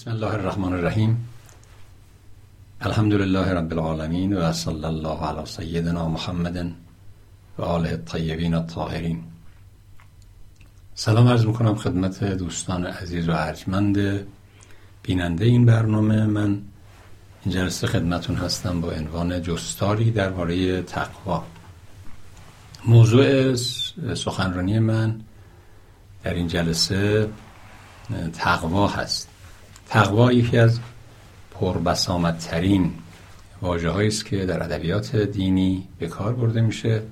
بسم الله الرحمن الرحیم الحمد لله رب العالمین و صلی الله علی سیدنا محمد و آله الطیبین الطاهرین سلام عرض می‌کنم خدمت دوستان عزیز و ارجمند بیننده این برنامه من این جلسه خدمتون هستم با عنوان جستاری درباره تقوا موضوع سخنرانی من در این جلسه تقوا هست تقوا یکی از پربسامدترین واجه است که در ادبیات دینی به کار برده میشه.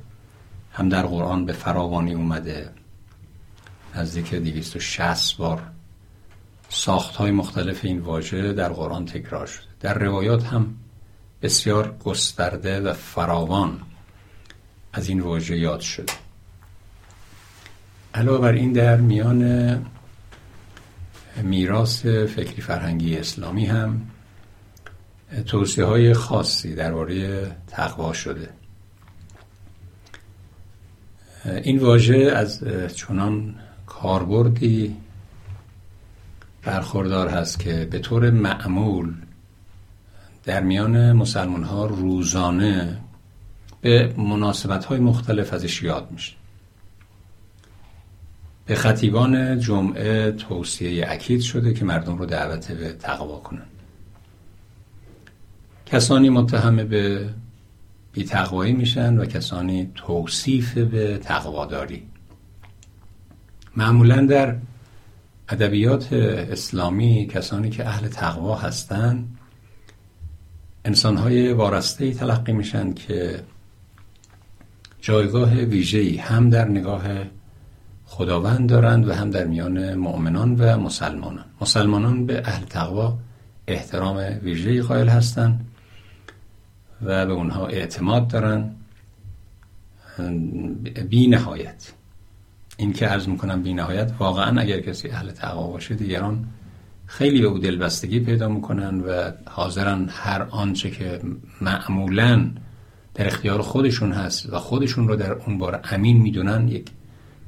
هم در قرآن به فراوانی اومده. نزدیک 260 بار ساخت های مختلف این واژه در قرآن تکرار شده. در روایات هم بسیار گسترده و فراوان از این واژه یاد شده. علاوه بر این در میان میراث فکری فرهنگی اسلامی هم توصیه های خاصی درباره تقوا شده. این واژه از چنان کاربردی برخوردار هست که به طور معمول در میان مسلمان ها روزانه به مناسبت های مختلف ازش یاد میشه. به خطیبان جمعه توصیه اکید شده که مردم رو دعوت به تقوا کنن کسانی متهم به بی تقوایی میشن و کسانی توصیف به تقواداری. معمولا در ادبیات اسلامی کسانی که اهل تقوا هستند انسانهای وارسته تلقی میشن که جایگاه ویژه‌ای هم در نگاه خداوند دارند و هم در میان مؤمنان و مسلمانان. مسلمانان به اهل تقوا احترام ویژه‌ای قائل هستند و به اونها اعتماد دارن بی نهایت. این که عرض می‌کنم بی نهایت واقعا اگر کسی اهل تقوا باشه دیگران خیلی به او دلبستگی پیدا می‌کنن و حاضرن هر آنچه که معمولا در اختیار خودشون هست و خودشون رو در اون بار امین می‌دونن یک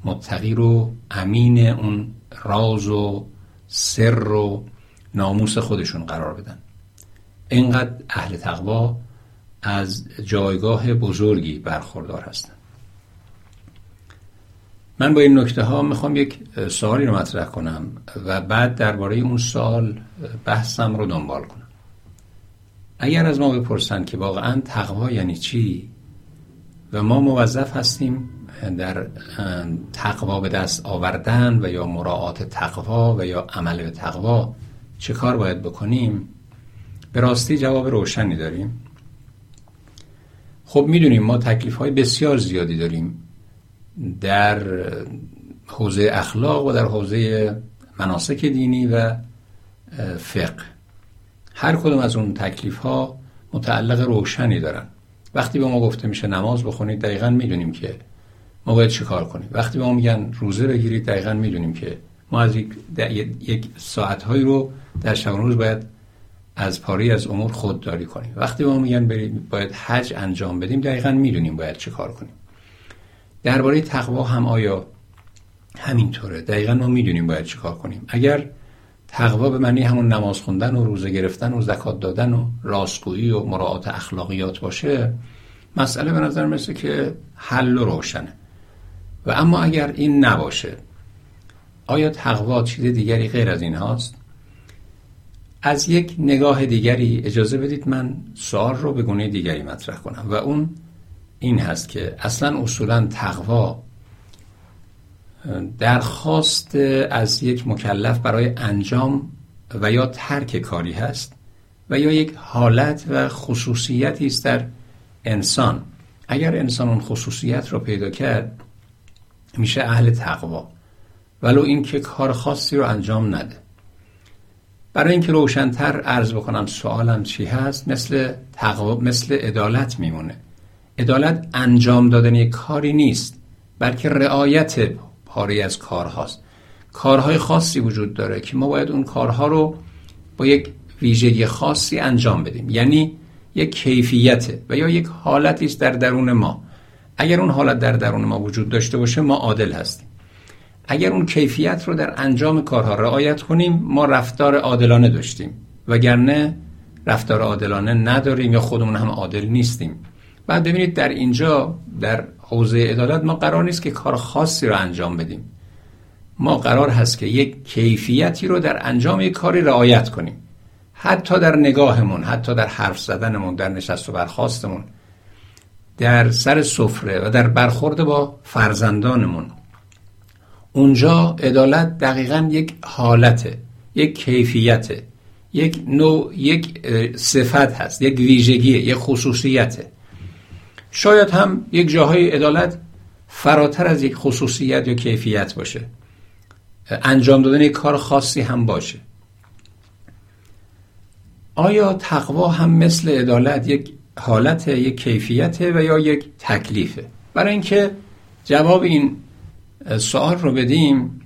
متقی رو امین اون راز و سر و ناموس خودشون قرار بدن. اینقدر اهل تقوا از جایگاه بزرگی برخوردار هستن. من با این نکته ها می‌خوام یک سوالی رو مطرح کنم و بعد درباره اون سال بحثم رو دنبال کنم. اگر از ما بپرسن که واقعا تقوا یعنی چی و ما موظف هستیم در تقوا به دست آوردن و یا مراعات تقوا و یا عمل به تقوا چه کار باید بکنیم؟ به راستی جواب روشنی داریم. خب می‌دونیم ما تکلیف های بسیار زیادی داریم در حوزه اخلاق و در حوزه مناسک دینی و فقه. هر کدوم از اون تکلیف ها متعلق روشنی دارن. وقتی به ما گفته میشه نماز بخونید دقیقا می‌دونیم که ما باید چه کار کنیم؟ وقتی به ما میگن روزه بگیرید دقیقا می‌دونیم که ما از یک, ساعتهایی رو در شب روز باید از پاری از امور خودداری کنیم. وقتی به ما میگن بریم باید حج انجام بدیم دقیقا می‌دونیم باید چه کار کنیم. درباره تقوا هم آیا همینطوره؟ دقیقا ما می‌دونیم باید چه کار کنیم. اگر تقوا به معنی همون نماز خوندن و روزه گرفتن و زکات دادن و راستگویی و مراعات اخلاقیات باشه مسئله به نظر مثل که حل و روشنه. و اما اگر این نباشه آیا تقوا چیز دیگری غیر از این هاست؟ از یک نگاه دیگری اجازه بدید من سوال رو به گونه دیگری مطرح کنم و اون این هست که اصلا اصولا تقوا درخواست از یک مکلف برای انجام و یا ترک کاری هست و یا یک حالت و خصوصیتی است در انسان اگر انسان اون خصوصیت رو پیدا کرد میشه اهل تقوا. ولو اینکه کار خاصی رو انجام نده. برای اینکه روشنتر عرض بکنم سوالم چی هست؟ مثل تقوا مثل عدالت میمونه. عدالت انجام دادن یک کاری نیست بلکه رعایت پاری از کارهاست. کارهای خاصی وجود داره که ما باید اون کارها رو با یک ویژگی خاصی انجام بدیم. یعنی یک کیفیته و یا یک حالتی است در درون ما. اگر اون حالت در درون ما وجود داشته باشه ما عادل هستیم. اگر اون کیفیت رو در انجام کارها رعایت کنیم ما رفتار عادلانه داشتیم. وگرنه رفتار عادلانه نداریم یا خودمون هم عادل نیستیم. بعد ببینید در اینجا در حوزه عدالت ما قرار نیست که کار خاصی رو انجام بدیم. ما قرار هست که یک کیفیتی رو در انجام یک کاری رعایت کنیم. حتی در نگاهمون حتی در حرف زدنمون در نشست و برخواستمون در سر سفره و در برخورد با فرزندانمون. اونجا عدالت دقیقا یک حالته یک کیفیته یک نوع یک صفت هست یک ویژگی یک خصوصیته. شاید هم یک جاهای عدالت فراتر از یک خصوصیت یا کیفیت باشه. انجام دادن یک کار خاصی هم باشه. آیا تقوا هم مثل عدالت یک حالت یک کیفیته و یا یک تکلیفه. برای اینکه جواب این سوال رو بدیم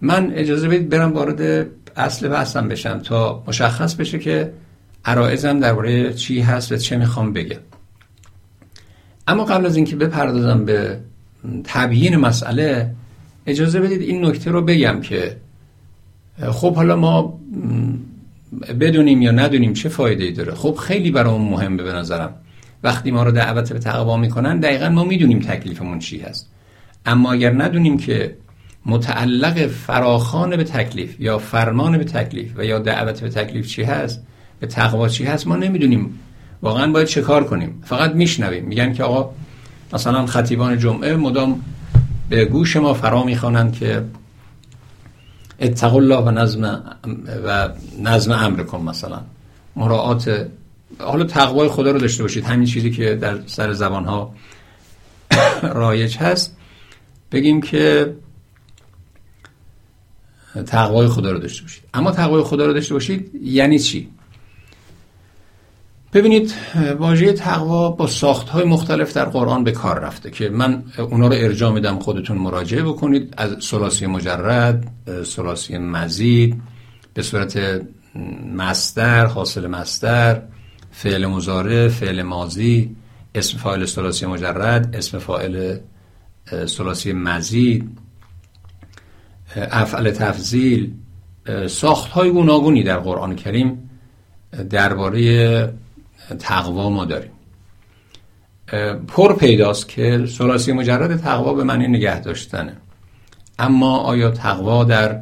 من اجازه بدید برم وارد اصل بحثم بشم تا مشخص بشه که عرائزم درباره چی هست و چه می‌خوام بگم. اما قبل از اینکه بپردازم به تبیین مسئله اجازه بدید این نکته رو بگم که خب حالا ما بدونیم یا ندونیم چه فایده ای داره. خب خیلی برامون مهمه به نظرم. وقتی ما رو دعوت به تقوا می‌کنن دقیقا ما می‌دونیم تکلیفمون چی هست. اما اگر ندونیم که متعلق فراخان به تکلیف یا فرمان به تکلیف و یا دعوت به تکلیف چی هست به تقوا چی هست ما نمی‌دونیم واقعا باید چه کار کنیم. فقط میشنویم. میگن که آقا مثلا خطیبان جمعه مدام به گوش ما فرا می‌خوانند که اتقوا الله و نظم و نظم امر کن مثلا. مراعات حالا تقوای خدا رو داشته باشید. همین چیزی که در سر زبان ها رایج هست. بگیم که تقوای خدا رو داشته باشید. اما تقوای خدا رو داشته باشید یعنی چی؟ ببینید واژه تقوا با ساخت های مختلف در قرآن به کار رفته که من اونا رو ارجاع میدم خودتون مراجعه بکنید. از سلاسی مجرد سلاسی مزید به صورت مستر حاصل مستر فعل مزاره فعل مازی اسم فاعل سلاسی مجرد اسم فاعل سلاسی مزید افعل تفضیل ساخت های گوناگونی در قرآن کریم درباره تقوا ما داریم. پر پیداست که سلاسی مجرد تقوا به معنی نگه داشتنه. اما آیا تقوا در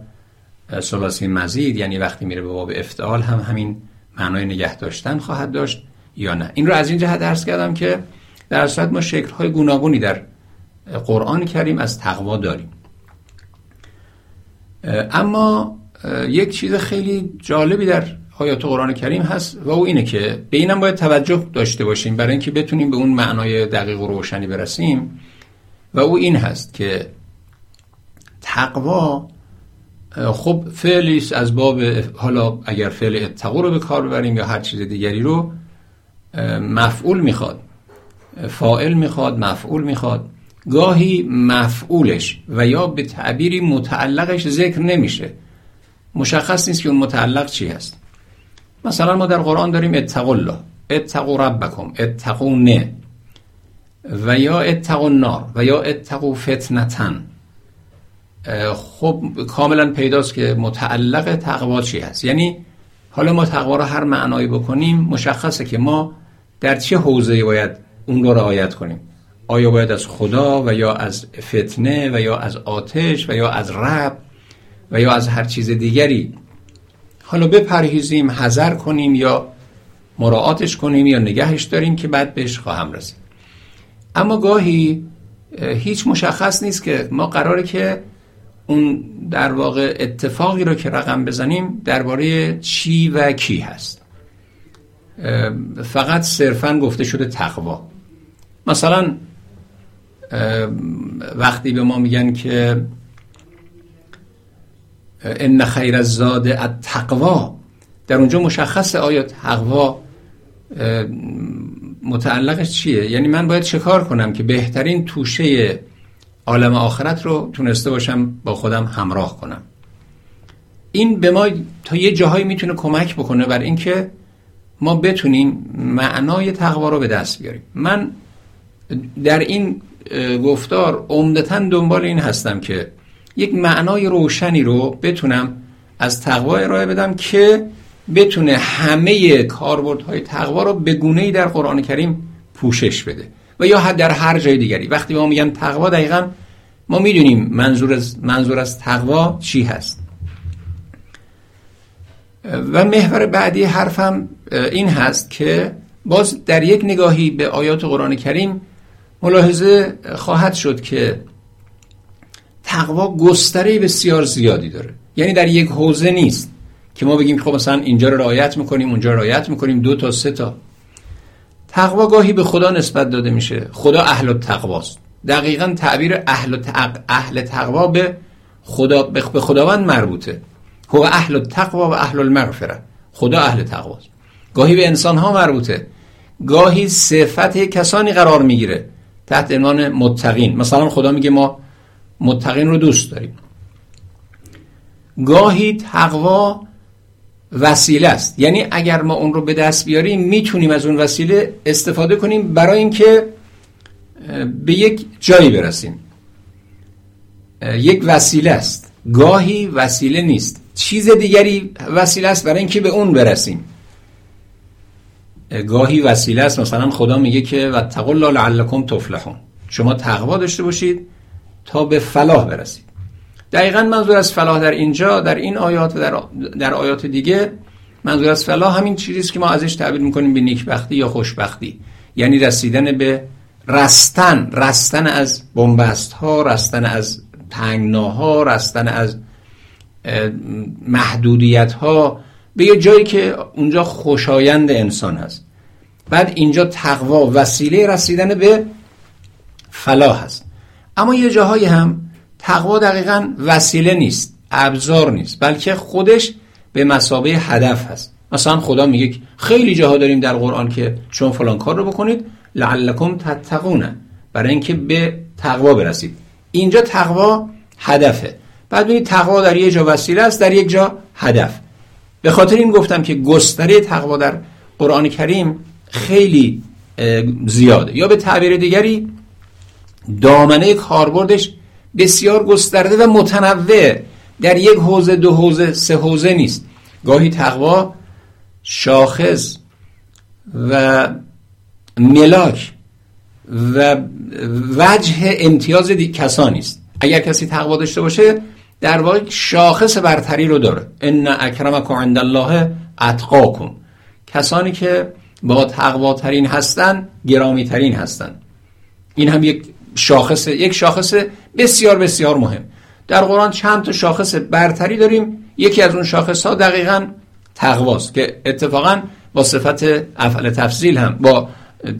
سلاسی مزید یعنی وقتی میره به باب افتعال هم همین معنای نگه داشتن خواهد داشت یا نه؟ این رو از این جهت درس کردم که در صورت ما شکل‌های گوناگونی در قرآن کریم از تقوا داریم. اما یک چیز خیلی جالبی در آیات قرآن کریم هست و او اینه که به اینم باید توجه داشته باشیم برای اینکه بتونیم به اون معنای دقیق و روشنی برسیم. و او این هست که تقوا خب فعلی از باب حالا اگر فعل اتقو رو به کار ببریم یا هر چیز دیگری رو مفعول می‌خواد فائل می‌خواد مفعول می‌خواد. گاهی مفعولش و یا به تعبیری متعلقش ذکر نمیشه. مشخص نیست که اون متعلق چی هست. مثلا ما در قرآن داریم اتقوا الله. اتقوا ربکم. اتقوا نه. و یا اتقوا النار و یا اتقوا فتنتن. خب کاملا پیداست که متعلق تقوا چی هست. یعنی حالا ما تقوا رو هر معنایی بکنیم مشخصه که ما در چه حوزه باید اون رو رعایت کنیم. آیا باید از خدا و یا از فتنه و یا از آتش و یا از رب و یا از هر چیز دیگری. حالا بپرهیزیم حذر کنیم یا مراعاتش کنیم یا نگهش داریم که بعد بهش خواهم رسید. اما گاهی هیچ مشخص نیست که ما قراره که اون در واقع اتفاقی رو که رقم بزنیم درباره چی و کی هست. فقط صرفا گفته شده تقوا. مثلا وقتی به ما میگن که ان خیر الزاد التقوا در اونجا مشخص آیا تقوا متعلقش چیه؟ یعنی من باید چه کار کنم که بهترین توشه عالم آخرت رو تونسته باشم با خودم همراه کنم؟ این به ما تا یه جاهایی می‌تونه کمک بکنه بر اینکه ما بتونیم معنای تقوا رو به دست بیاریم. من در این گفتار عمدتا دنبال این هستم که یک معنای روشنی رو بتونم از تقوا ارائه بدم که بتونه همه کاربردهای تقوا رو به گونه‌ای در قرآن کریم پوشش بده. و یا در هر جای دیگری. وقتی ما میگن تقوا دقیقا ما می‌دونیم منظور از منظور از تقوا چی هست. و محور بعدی حرفم این هست که باز در یک نگاهی به آیات قرآن کریم ملاحظه خواهد شد که تقوا گستره بسیار زیادی داره. یعنی در یک حوزه نیست که ما بگیم خب مثلا اینجا رو رعایت می‌کنیم اونجا رو رعایت می‌کنیم دو تا سه تا. تقوا گاهی به خدا نسبت داده میشه. خدا اهل التقواست دقیقا تعبیر اهل تق... اهل تقوا به خدا به خداوند مربوطه. هو اهل التقوا و اهل المغفره. خدا اهل تقواست گاهی به انسان ها مربوطه. گاهی صفت کسانی قرار می‌گیره. تحت عنوان متقین. مثلا خدا میگه ما متقین رو دوست داریم. گاهی تقوا وسیله است. یعنی اگر ما اون رو به دست بیاریم می‌تونیم از اون وسیله استفاده کنیم برای اینکه به یک جایی برسیم. یک وسیله است. گاهی وسیله نیست. چیز دیگری وسیله است برای اینکه به اون برسیم. گاهی وسیله است. مثلا خدا میگه که و تقول لعلکم تفلحون. شما تقوا داشته باشید. تا به فلاح برسید دقیقا منظور از فلاح در اینجا در این آیات و در, در آیات دیگه منظور از فلاح همین چیزی که ما ازش تعبیر می‌کنیم به نیکبختی یا خوشبختی. یعنی رسیدن به رستن رستن از بنبست ها رستن از تنگناها رستن از محدودیت ها به یه جایی که اونجا خوشایند انسان هست. بعد اینجا تقوا وسیله رسیدن به فلاح هست. اما یه جاهایی هم تقوا دقیقا وسیله نیست ابزار نیست بلکه خودش به مسابه هدف هست. مثلا خدا میگه خیلی جاها داریم در قرآن که چون فلان کار رو بکنید لعلکم تتقونه برای اینکه به تقوا برسید. اینجا تقوا هدفه. بعد ببینید تقوا در یک جا وسیله است در یک جا هدف. به خاطر این گفتم که گستره تقوا در قرآن کریم خیلی زیاده. یا به تعبیر دیگری دامنه کاربردش بسیار گسترده و متنوع. در یک حوزه دو حوزه سه حوزه نیست. گاهی تقوا شاخص و ملاک و وجه امتیاز کسانی است اگر کسی تقوا داشته باشه در واقع شاخص برتری رو داره. ان اکرمکم عند الله اتقاکم. کسانی که با تقواترین هستن گرامی ترین هستن. این هم یک شاخص یک شاخص بسیار بسیار مهم. در قرآن چند تا شاخص برتری داریم. یکی از اون شاخص ها دقیقا تقواست که اتفاقا با صفت افعل تفصیل هم با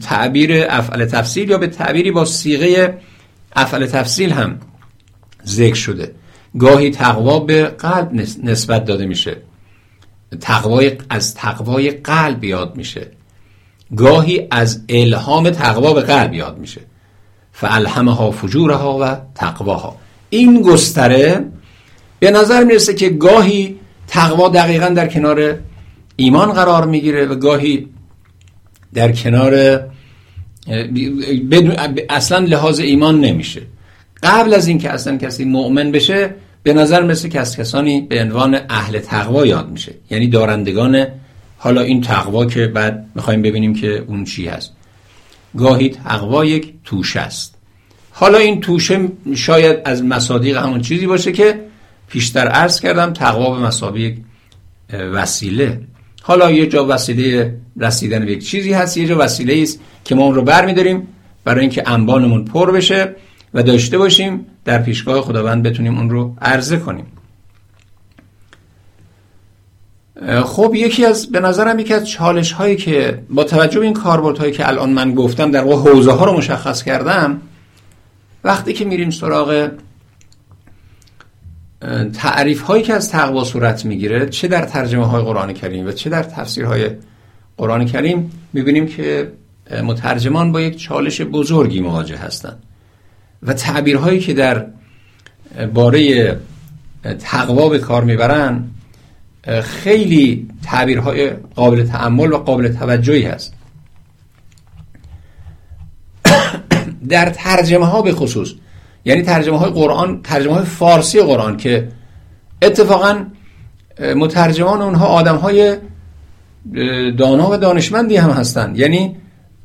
تعبیر افعل تفصیل یا به تعبیری با سیغه افعل تفصیل هم ذکر شده. گاهی تقوا به قلب نسبت داده میشه. تقوای از تقوای قلب یاد میشه. گاهی از الهام تقوا به قلب یاد میشه. فالهمها فجورها و تقواها. این گستره به نظر می‌رسه که گاهی تقوا دقیقا در کنار ایمان قرار می‌گیره و گاهی در کنار اصلا لحاظ ایمان نمیشه. قبل از اینکه اصلا کسی مؤمن بشه به نظر مثل که کسانی به عنوان اهل تقوا یاد میشه. یعنی دارندگان حالا این تقوا که بعد می‌خوایم ببینیم که اون چی هست. گاهی تقوا یک توشه است. حالا این توشه شاید از مصادیق همون چیزی باشه که پیشتر عرض کردم تقوا به مسابقه یک وسیله. حالا یه جا وسیله رسیدن به یک چیزی هست یه جا وسیله است که ما اون رو برمیداریم برای اینکه انبانمون پر بشه و داشته باشیم در پیشگاه خداوند بتونیم اون رو عرضه کنیم. خب یکی از به نظرم یکی از چالش هایی که با توجه به این کاربرد هایی که الان من گفتم در واقع حوزه ها رو مشخص کردم وقتی که میریم سراغ تعریف هایی که از تقوا صورت می‌گیره چه در ترجمه های قرآن کریم و چه در تفسیر های قرآن کریم می‌بینیم که مترجمان با یک چالش بزرگی مواجه هستند. و تعبیرهایی که در باره تقوا به کار می‌برن خیلی تعبیرهای قابل تعمل و قابل توجهی هست. در ترجمه ها به خصوص یعنی ترجمه های قرآن ترجمه های فارسی قرآن که اتفاقا مترجمان اونها آدم های دانا و دانشمندی هم هستند یعنی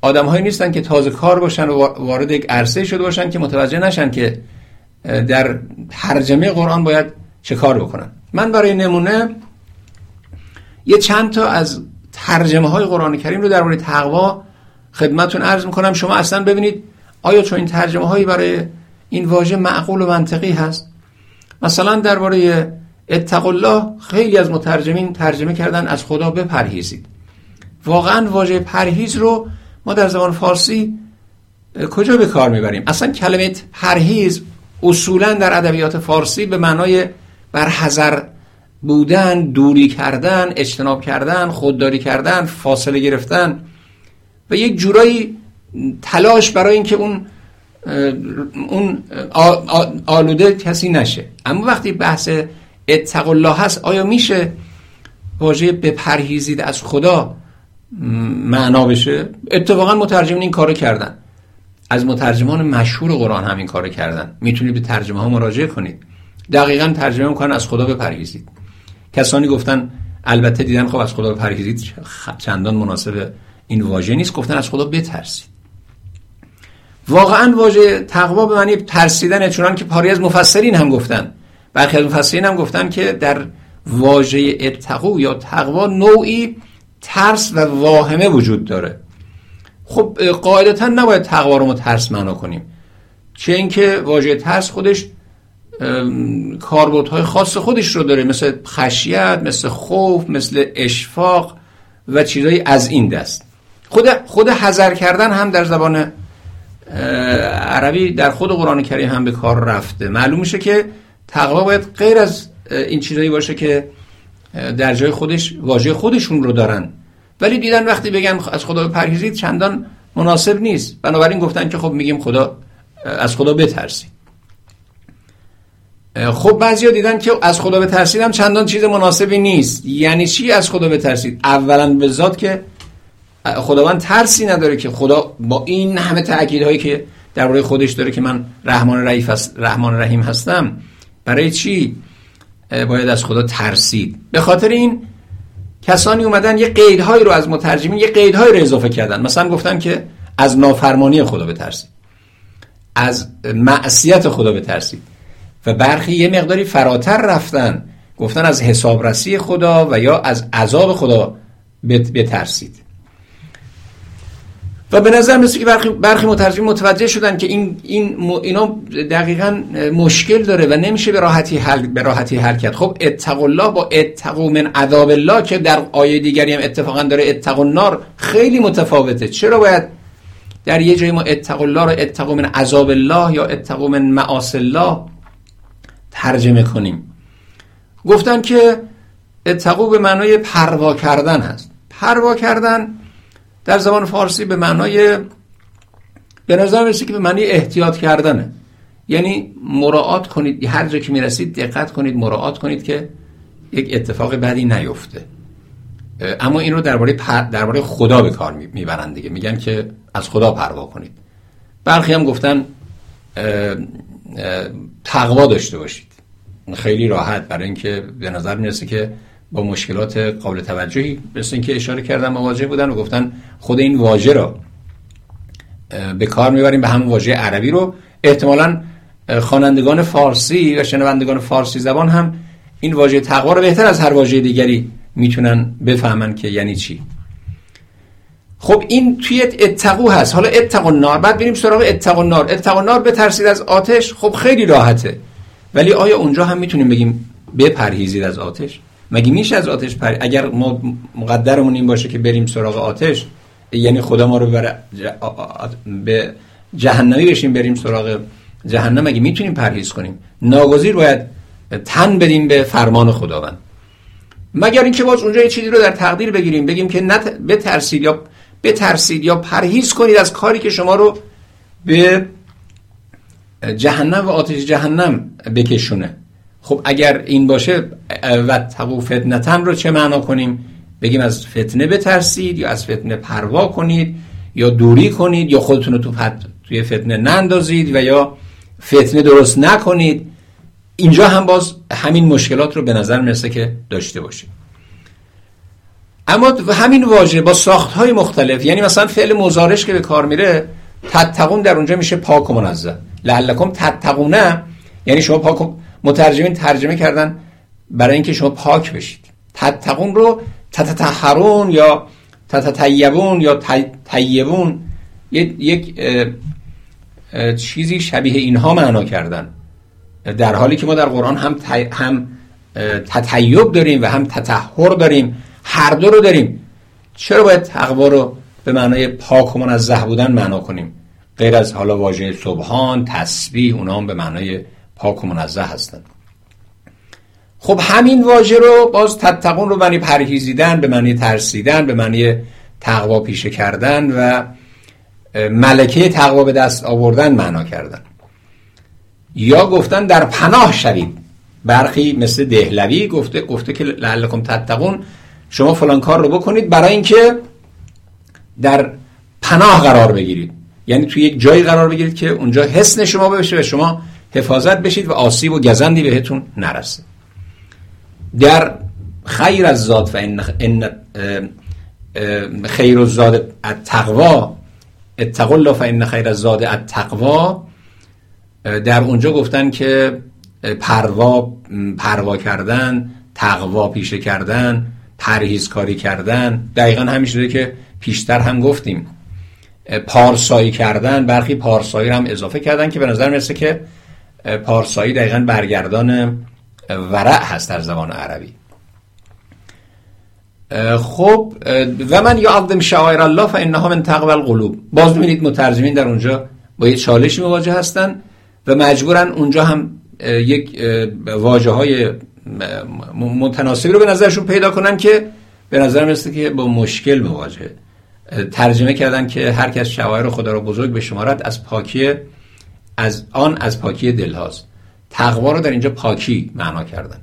آدم هایی نیستن که تازه کار باشن و وارد یک عرصه شده باشن که متوجه نشن که در ترجمه قرآن باید چه کار بکنن. من برای نمونه یه چند تا از ترجمه های قرآن کریم رو درباره تقوا خدمتون عرض می‌کنم. شما اصلا ببینید آیا چون این ترجمه هایی برای این واژه معقول و منطقی هست؟ مثلا درباره اتق الله خیلی از مترجمین ترجمه کردن از خدا بپرهیزید. واقعا واژه پرهیز رو ما در زبان فارسی کجا به کار می‌بریم؟ اصلا کلمه پرهیز اصولا در ادبیات فارسی به معنای برحذر بودن دوری کردن اجتناب کردن خودداری کردن فاصله گرفتن و یک جورایی تلاش برای اینکه اون اون آلوده کسی نشه. اما وقتی بحث اتق الله هست آیا میشه واژه بپرهیزید از خدا معنا بشه؟ اتفاقا مترجمین این کارو کردن. از مترجمان مشهور قرآن همین کارو کردن. می‌تونید به ترجمه ها مراجعه کنید. دقیقا ترجمه می‌کنن از خدا بپرهیزید. کسانی گفتن البته دیدن خب از خدا بپرهیزید چندان مناسب این واژه نیست. گفتن از خدا بترسید. واقعا واژه تقوا به معنی ترسیدنه چونان که پاری از مفسرین هم گفتن. برخی از مفسرین هم گفتن که در واژه اتقو یا تقوا نوعی ترس و واهمه وجود داره. خب قاعدتا نباید تقوا رو ما ترس معنا کنیم. چه اینکه واژه ترس خودش کاربردهای خاص خودش رو داره مثل خشیت مثل خوف مثل اشفاق و چیزایی از این دست. خود خود حذر کردن هم در زبان عربی در خود قرآن کریم هم به کار رفته. معلوم میشه که تقوا باید غیر از این چیزایی باشه که در جای خودش واژه خودشون رو دارن. ولی دیدن وقتی بگن از خدا پرهیزید چندان مناسب نیست. بنابراین گفتن که خب میگیم خدا از خدا بترسید. خب بعضیا دیدن که از خدا بترسید هم چندان چیز مناسبی نیست. یعنی چی از خدا بترسید؟ اولا به ذات که خداوند ترسی نداره که خدا با این همه تأکیدهایی که درباره خودش داره که من رحمان رحیم رحمان رحیم هستم برای چی باید از خدا ترسید؟ به خاطر این کسانی اومدن یه قیدهایی رو از مترجمین یه قیدهایی رو اضافه کردن. مثلا گفتن که از نافرمانی خدا بترسید. از معصیت خدا بترسید. و برخی یه مقداری فراتر رفتن. گفتن از حسابرسی خدا و یا از عذاب خدا بترسید. و به نظر مثل که برخی, برخی مترجم متوجه شدن که این, این اینا دقیقا مشکل داره و نمیشه به راحتی حل به راحتی حل کرد. خب اتقوا الله با اتقوا من عذاب الله که در آیه دیگری هم اتفاقا داره اتقوا النار خیلی متفاوته. چرا باید در یه جایی ما اتقوا الله رو اتقوا من عذاب الله یا اتقوا من معاصی الله ترجمه کنیم. گفتن که اتقوا به معنای پروا کردن هست. پروا کردن در زبان فارسی به معنای به نظر می‌رسه که به معنی احتیاط کردنه. یعنی مراعات کنید هر جا که می‌رسید دقت کنید مراعات کنید که یک اتفاق بدی نیفته. اما این رو درباره درباره خدا به کار می‌برند دیگه. میگن که از خدا پروا کنید. برخی هم گفتن تقوا داشته باشید. خیلی راحت. برای اینکه به نظر می‌رسه که با مشکلات قابل توجهی مثل اینکه اشاره کردم مواجه بودن و گفتن خود این واژه رو به کار می‌بریم به همون واژه عربی رو. احتمالا خوانندگان فارسی و شنوندگان فارسی زبان هم این واژه تقوا رو بهتر از هر واژه دیگری می‌تونن بفهمن که یعنی چی. خب این توی اتقو هست. حالا اتقو النار بعد بریم سراغ اتقو النار اتقو النار بترسید از آتش؟ خب خیلی راحته. ولی آیا اونجا هم می‌تونیم بگیم بپرهیزید از آتش؟ مگه میشه از آتش پر اگر ما مقدرمون این باشه که بریم سراغ آتش یعنی خدا ما رو بر به جهنمی بشیم بریم سراغ جهنم؟ مگه می‌تونیم پرهیز کنیم؟ ناگزیر باید تن بدیم به فرمان خداوند. مگر اینکه باز اونجا یه چیزی رو در تقدیر بگیریم بگیم که نت... بترسید یا بترسید یا پرهیز کنید از کاری که شما رو به جهنم و آتش جهنم بکشونه. خب اگر این باشه و تقو فتنتن رو چه معنا کنیم؟ بگیم از فتنه بترسید یا از فتنه پروا کنید یا دوری کنید یا خودتون رو تو توی فتنه نندازید و یا فتنه درست نکنید. اینجا هم باز همین مشکلات رو به نظر می‌رسه که داشته باشید اما همین واژه با ساخت های مختلف یعنی مثلا فعل مزارش که به کار میره تتقون در اونجا میشه پاک و منزه. لعلکم تتقونه یعنی شما پاک مترجمین ترجمه کردن برای اینکه شما پاک بشید. تتقون رو تتطهرون یا تتطیبون یا طیبون یک چیزی شبیه اینها معنا کردن. در حالی که ما در قرآن هم هم تطیب داریم و هم تطهر داریم. هر دو رو داریم. چرا باید تقوا رو به معنای پاک و منزه بودن معنا کنیم؟ غیر از حالا واژه سبحان تسبیح اونا هم به معنای پاک و منزه هستند خب همین واژه رو باز تتقون رو معنی پرهیزیدن به معنی ترسیدن به معنی تقوا پیشه کردن و ملکه تقوا به دست آوردن معنا کردن. یا گفتن در پناه شوید برخی مثل دهلوی گفته گفته که لعلکم تتقون شما فلان کار رو بکنید برای اینکه در پناه قرار بگیرید. یعنی توی یک جایی قرار بگیرید که اونجا حسن شما بشه و شما حفاظت بشید و آسیب و گزندی بهتون نرسه. در خیر از ذات و این خیر و زاد التقوا اتقوا الله فان خیر از زاد التقوا در اونجا گفتن که پروا پروا کردن تقوا پیشه کردن پرهیزکاری کردن. دقیقا همین شده که پیشتر هم گفتیم. پارسایی کردن برخی پارسایی رو هم اضافه کردن که به نظر می‌رسه که پارسایی دقیقا برگردان ورع هست در زبان عربی. خب و من یعظم شعائر الله فانها من تقوى القلوب. باز می‌بینید مترجمین در اونجا با یه چالشی مواجه هستن و مجبورن اونجا هم یک واجه های متناسبی رو به نظرشون پیدا کنن که به نظر می‌رسه که با مشکل مواجه. ترجمه کردن که هر کس شعائر خدا رو بزرگ به شمارت از پاکی از آن از پاکی دل هاست تقوا رو در اینجا پاکی معنا کردن.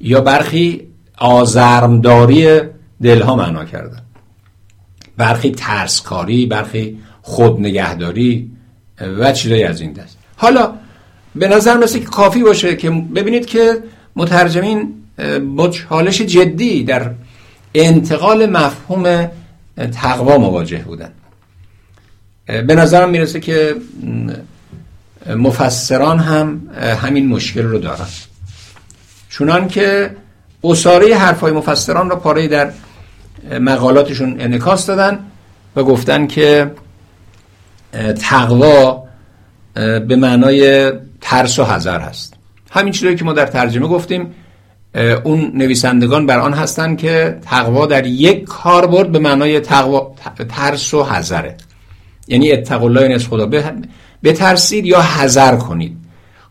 یا برخی آزرمداری دلها معنا کردن. برخی ترسکاری برخی خودنگهداری و چیزایی از این دست. حالا به نظر مثل که کافی باشه که ببینید که مترجمین با چالش جدی در انتقال مفهوم تقوا مواجه بودن. به نظرم می‌رسه که مفسران هم همین مشکل رو دارن. چونان که اصاره حرفای مفسران را پاره در مقالاتشون انکاس دادن و گفتن که تقوا به معنای ترس و حذر هست. همین چیزی که ما در ترجمه گفتیم اون نویسندگان بر آن هستند که تقوا در یک کار برد به معنای تقوا ترس و حذره. یعنی اتقوا الله از خدا بترسید یا حذر کنید.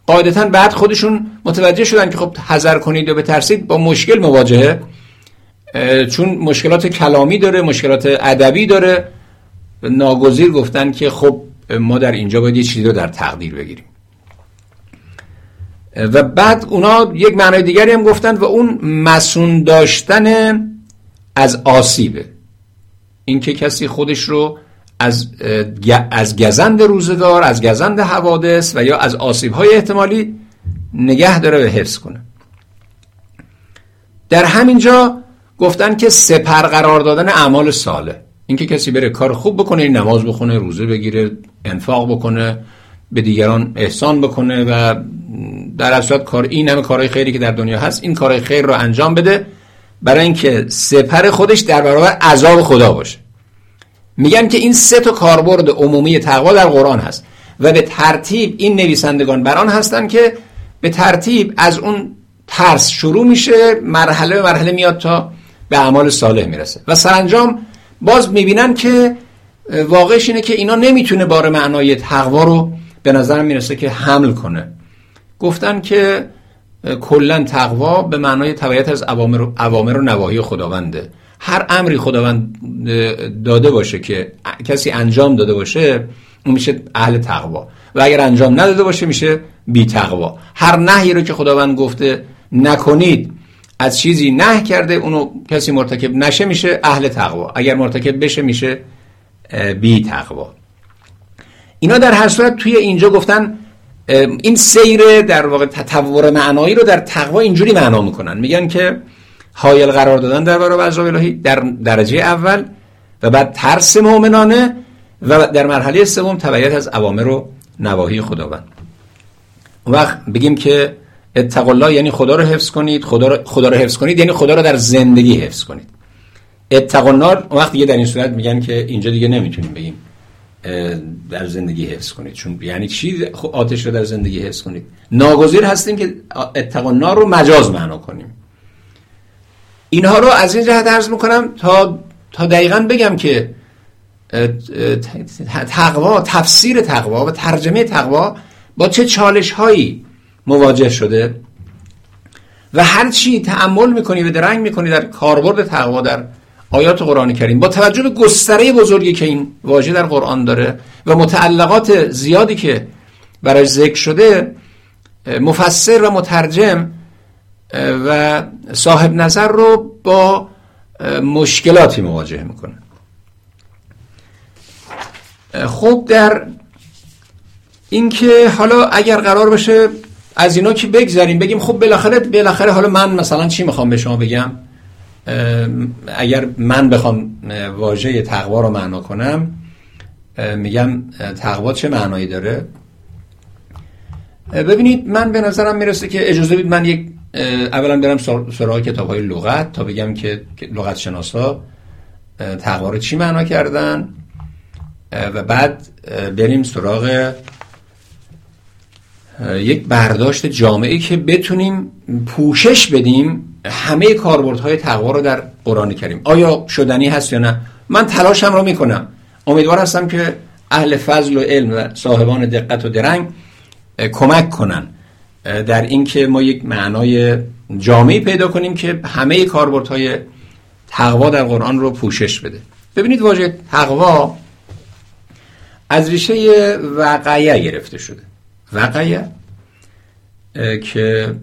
قاعدتا بعد خودشون متوجه شدن که خب حذر کنید یا بترسید با مشکل مواجهه چون مشکلات کلامی داره مشکلات ادبی داره. ناگزیر گفتن که خب ما در اینجا باید یه چیزی رو در تقدیر بگیریم. و بعد اونا یک معنای دیگری هم گفتن و اون مسون داشتن از آسیبه. اینکه کسی خودش رو از از گزند روزگار از گزند حوادث و یا از آسیب های احتمالی نگه داره و حفظ کنه. در همین جا گفتن که سپر قرار دادن اعمال ساله اینکه کسی بره کار خوب بکنه نماز بخونه روزه بگیره انفاق بکنه به دیگران احسان بکنه و در اصل کار این همه کارهای خیری که در دنیا هست این کارهای خیر رو انجام بده برای اینکه سپر خودش در برابر عذاب خدا باشه. میگن که این سه تا کاربرد عمومی تقوا در قرآن هست و به ترتیب این نویسندگان بران هستن که به ترتیب از اون ترس شروع میشه مرحله به مرحله میاد تا به اعمال صالح می‌رسه. و سرانجام باز می‌بینن که واقعش اینه که اینا نمی‌تونه بار معنای تقوا رو به نظر می‌رسه که حمل کنه. گفتن که کلا تقوا به معنای تبعیت از اوامر و نواهی خداونده. هر امری خداوند داده باشه که کسی انجام داده باشه اون میشه اهل تقوا. و اگر انجام نداده باشه میشه بی تقوا. هر نهی رو که خداوند گفته نکنید از چیزی نه کرده اونو کسی مرتکب نشه میشه اهل تقوا. اگر مرتکب بشه میشه بی تقوا. اینا در هر صورت توی اینجا گفتن این سیر در واقع تطور معنایی رو در تقوا اینجوری معنا می‌کنن. میگن که حایل قرار دادن در برابر عذاب الهی در درجه اول و بعد ترس مؤمنانه و در مرحله سوم تبعیت از اوامر و نواهی خداوند. اون وقت بگیم که اتق الله یعنی خدا رو حفظ کنید خدا رو, خدا رو حفظ کنید یعنی خدا رو در زندگی حفظ کنید. اتق النار وقت دیگه در این صورت میگن که اینجا دیگه نمی‌تونیم بگیم. در زندگی حفظ کنید. چون یعنی چی؟ آتش رو در زندگی حفظ کنید. ناگزیر هستیم که اتق النار رو مجاز معنا کنیم. اینها رو از این جهت عرض می‌کنم تا تا دقیقا بگم که تقوا تفسیر تقوا و ترجمه تقوا با چه چالش هایی مواجه شده و هر چی تعمل می‌کنی و درنگ می‌کنی در کاربرد تقوا در آیات قرآن کریم با توجه به گستره بزرگی که این واژه در قرآن داره و متعلقات زیادی که برای ذکر شده مفسر و مترجم و صاحب نظر رو با مشکلاتی مواجه می‌کنه. خب در اینکه حالا اگر قرار باشه از اینا که بگذاریم بگیم خب بالاخره بالاخره حالا من مثلا چی می‌خوام به شما بگم؟ اگر من بخوام واژه تقوا رو معنا کنم میگم تقوا چه معنایی داره؟ ببینید من به نظرم می‌رسه که اجازه بید من یک اولا برم سراغ کتاب های لغت تا بگم که لغت شناسا تقوا رو چی معنا کردن؟ و بعد بریم سراغ یک برداشت جامعی که بتونیم پوشش بدیم همه کاربردهای تقوا رو در قرآن کریم. آیا شدنی هست یا نه؟ من تلاشم رو می‌کنم. امیدوار هستم که اهل فضل و علم و صاحبان دقت و درنگ کمک کنن. در اینکه ما یک معنای جامعی پیدا کنیم که همه کاربردهای تقوا در قرآن رو پوشش بده. ببینید واژه تقوا از ریشه وقعیه گرفته شده. وقعیه که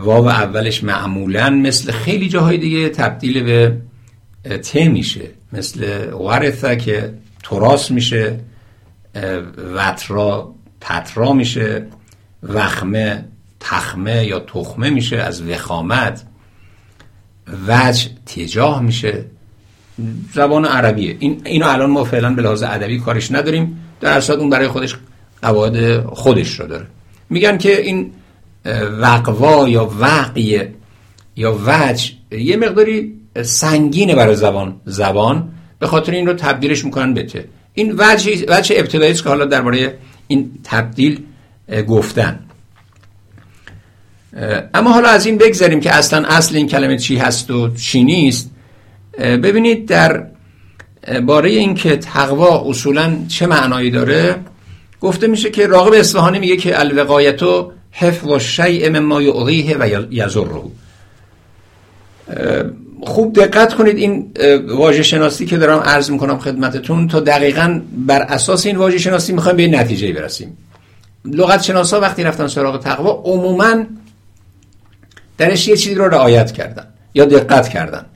واو اولش معمولا مثل خیلی جاهای دیگه تبدیل به ت میشه. مثل ورثه که تراس میشه وطرا تطرا میشه وخمه تخمه یا تخمه میشه از وخامت. وجه تجاه میشه. زبان عربیه. این اینو الان ما فعلا به لحاظ ادبی کارش نداریم. در اصل اون برای خودش قواعد خودش رو داره. میگن که این وقوا یا وقی یا وجه یه مقداری سنگینه برای زبان. زبان به خاطر این رو تبدیلش می‌کنن بته این وجه وجه ابتدایی که حالا درباره این تبدیل گفتن. اما حالا از این بگذاریم که اصلا اصل این کلمه چی هست و چی نیست. ببینید در باره اینکه تقوا اصولا چه معنایی داره گفته میشه که راغب اصفهانی میگه که الوقایتو حفظ شیء مما یعغیه و یضره. خوب دقت کنید این واژه شناسی که دارم عرض می‌کنم خدمتتون. تا دقیقا بر اساس این واژه شناسی می‌خوایم به نتیجه برسیم. لغت شناسا وقتی رفتن سراغ تقوا عموما درش یه چیزی رو رعایت کردن یا دقت کردن.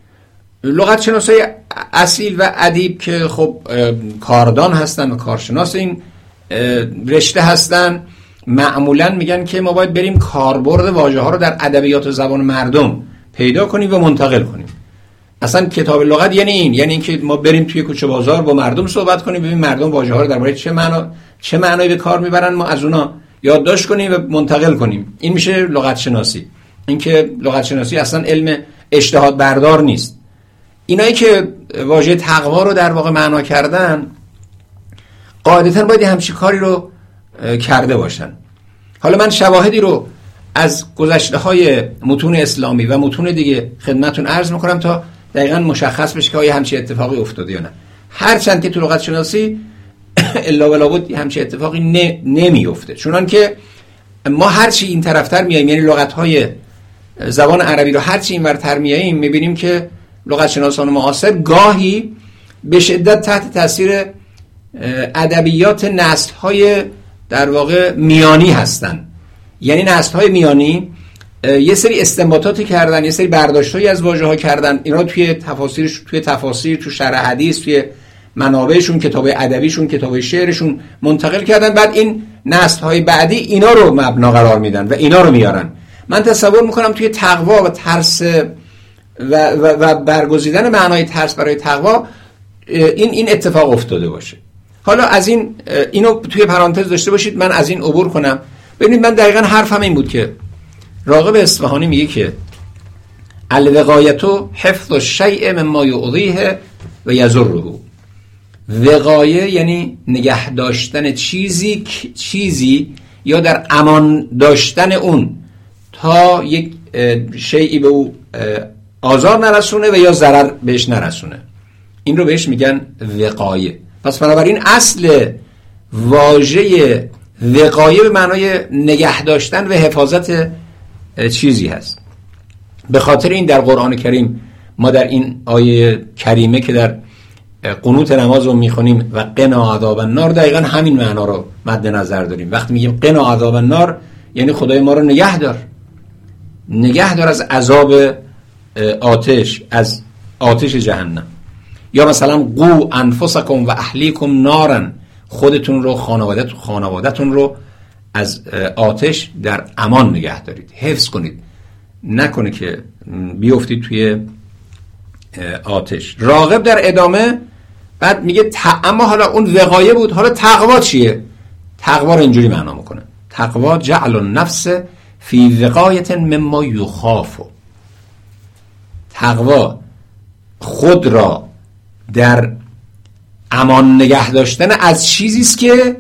لغت شناسای اصیل و ادیب که خب کاردان هستن و کارشناس این رشته هستن معمولا میگن که ما باید بریم کاربرد واژه ها رو در ادبیات زبان مردم پیدا کنیم و منتقل کنیم. اصلا کتاب لغت یعنی این یعنی اینکه ما بریم توی کوچه بازار با مردم صحبت کنیم ببینیم مردم واژه ها رو درباره چه معنا چه معنایی به کار می‌برن ما از اونا یادداشت کنیم و منتقل کنیم. این میشه لغت شناسی اینکه لغت شناسی اصلا علم اجتهاد بردار نیست. اینایی که واژه تقوا رو در واقع معنا کردن قاعدتا باید همچی کاری رو کرده باشن. حالا من شواهدی رو از گذشته های متون اسلامی و متون دیگه خدمتون عرض می‌کنم تا دقیقا مشخص بشه که آیا همچی اتفاقی افتاده یا نه. هرچند که تو لغت شناسی الا ولا بود همچی اتفاقی نمیفته چونان که ما هرچی این طرفتر میاییم یعنی لغت های زبان عربی رو هرچی این ورتر میاییم می‌بینیم که لغت شناسان معاصر گاهی به شدت تحت تاثیر ادبیات نسل های در واقع میانی هستن. یعنی نسل های میانی یه سری استنباطاتی کردن یه سری برداشتهایی از واژه ها کردن. اینا توی تفاسیر توی تفاسیر تو شرح حدیث توی منابعشون کتاب ادبیشون کتاب شعرشون منتقل کردن. بعد این نسل های بعدی اینا رو مبنا قرار میدن و اینا رو میارن. من تصور می‌کنم توی تقوا و ترس و, و, و برگزیدن معنای ترس برای تقوا این این اتفاق افتاده باشه. حالا از این اینو توی پرانتز داشته باشید من از این عبور کنم. ببینید من دقیقا حرفم این بود که راغب اصفهانی میگه که الوقایتو حفظ الشیء مما یعضیه و یضره. وقایه یعنی نگه داشتن چیزی چیزی یا در امان داشتن اون تا یک شیعی به او آزار نرسونه و یا ضرر بهش نرسونه. این رو بهش میگن وقایه پس بنابراین اصل واژه وقایه به معنای نگه داشتن و حفاظت چیزی هست. به خاطر این در قرآن کریم ما در این آیه کریمه که در قنوت نماز رو می‌خونیم و قنا عذاب النار دقیقا همین معنا رو مد نظر داریم. وقتی میگیم قنا عذاب النار یعنی خدای ما رو نگه دار. نگه دار از عذاب آتش از آتش جهنم. یا مثلا قو انفسکم و اهلیکم نارن. خودتون رو خانوادت خانوادتون رو از آتش در امان نگه دارید. حفظ کنید. نکنه که بیفتید توی آتش. راغب در ادامه بعد میگه اما حالا اون وقایه بود. حالا تقوا چیه؟ تقوا رو اینجوری معنا می‌کنه. تقوا جعل النفس فی وقایت مما یخافو تقوا خود را در امان نگه داشتن از چیزی است که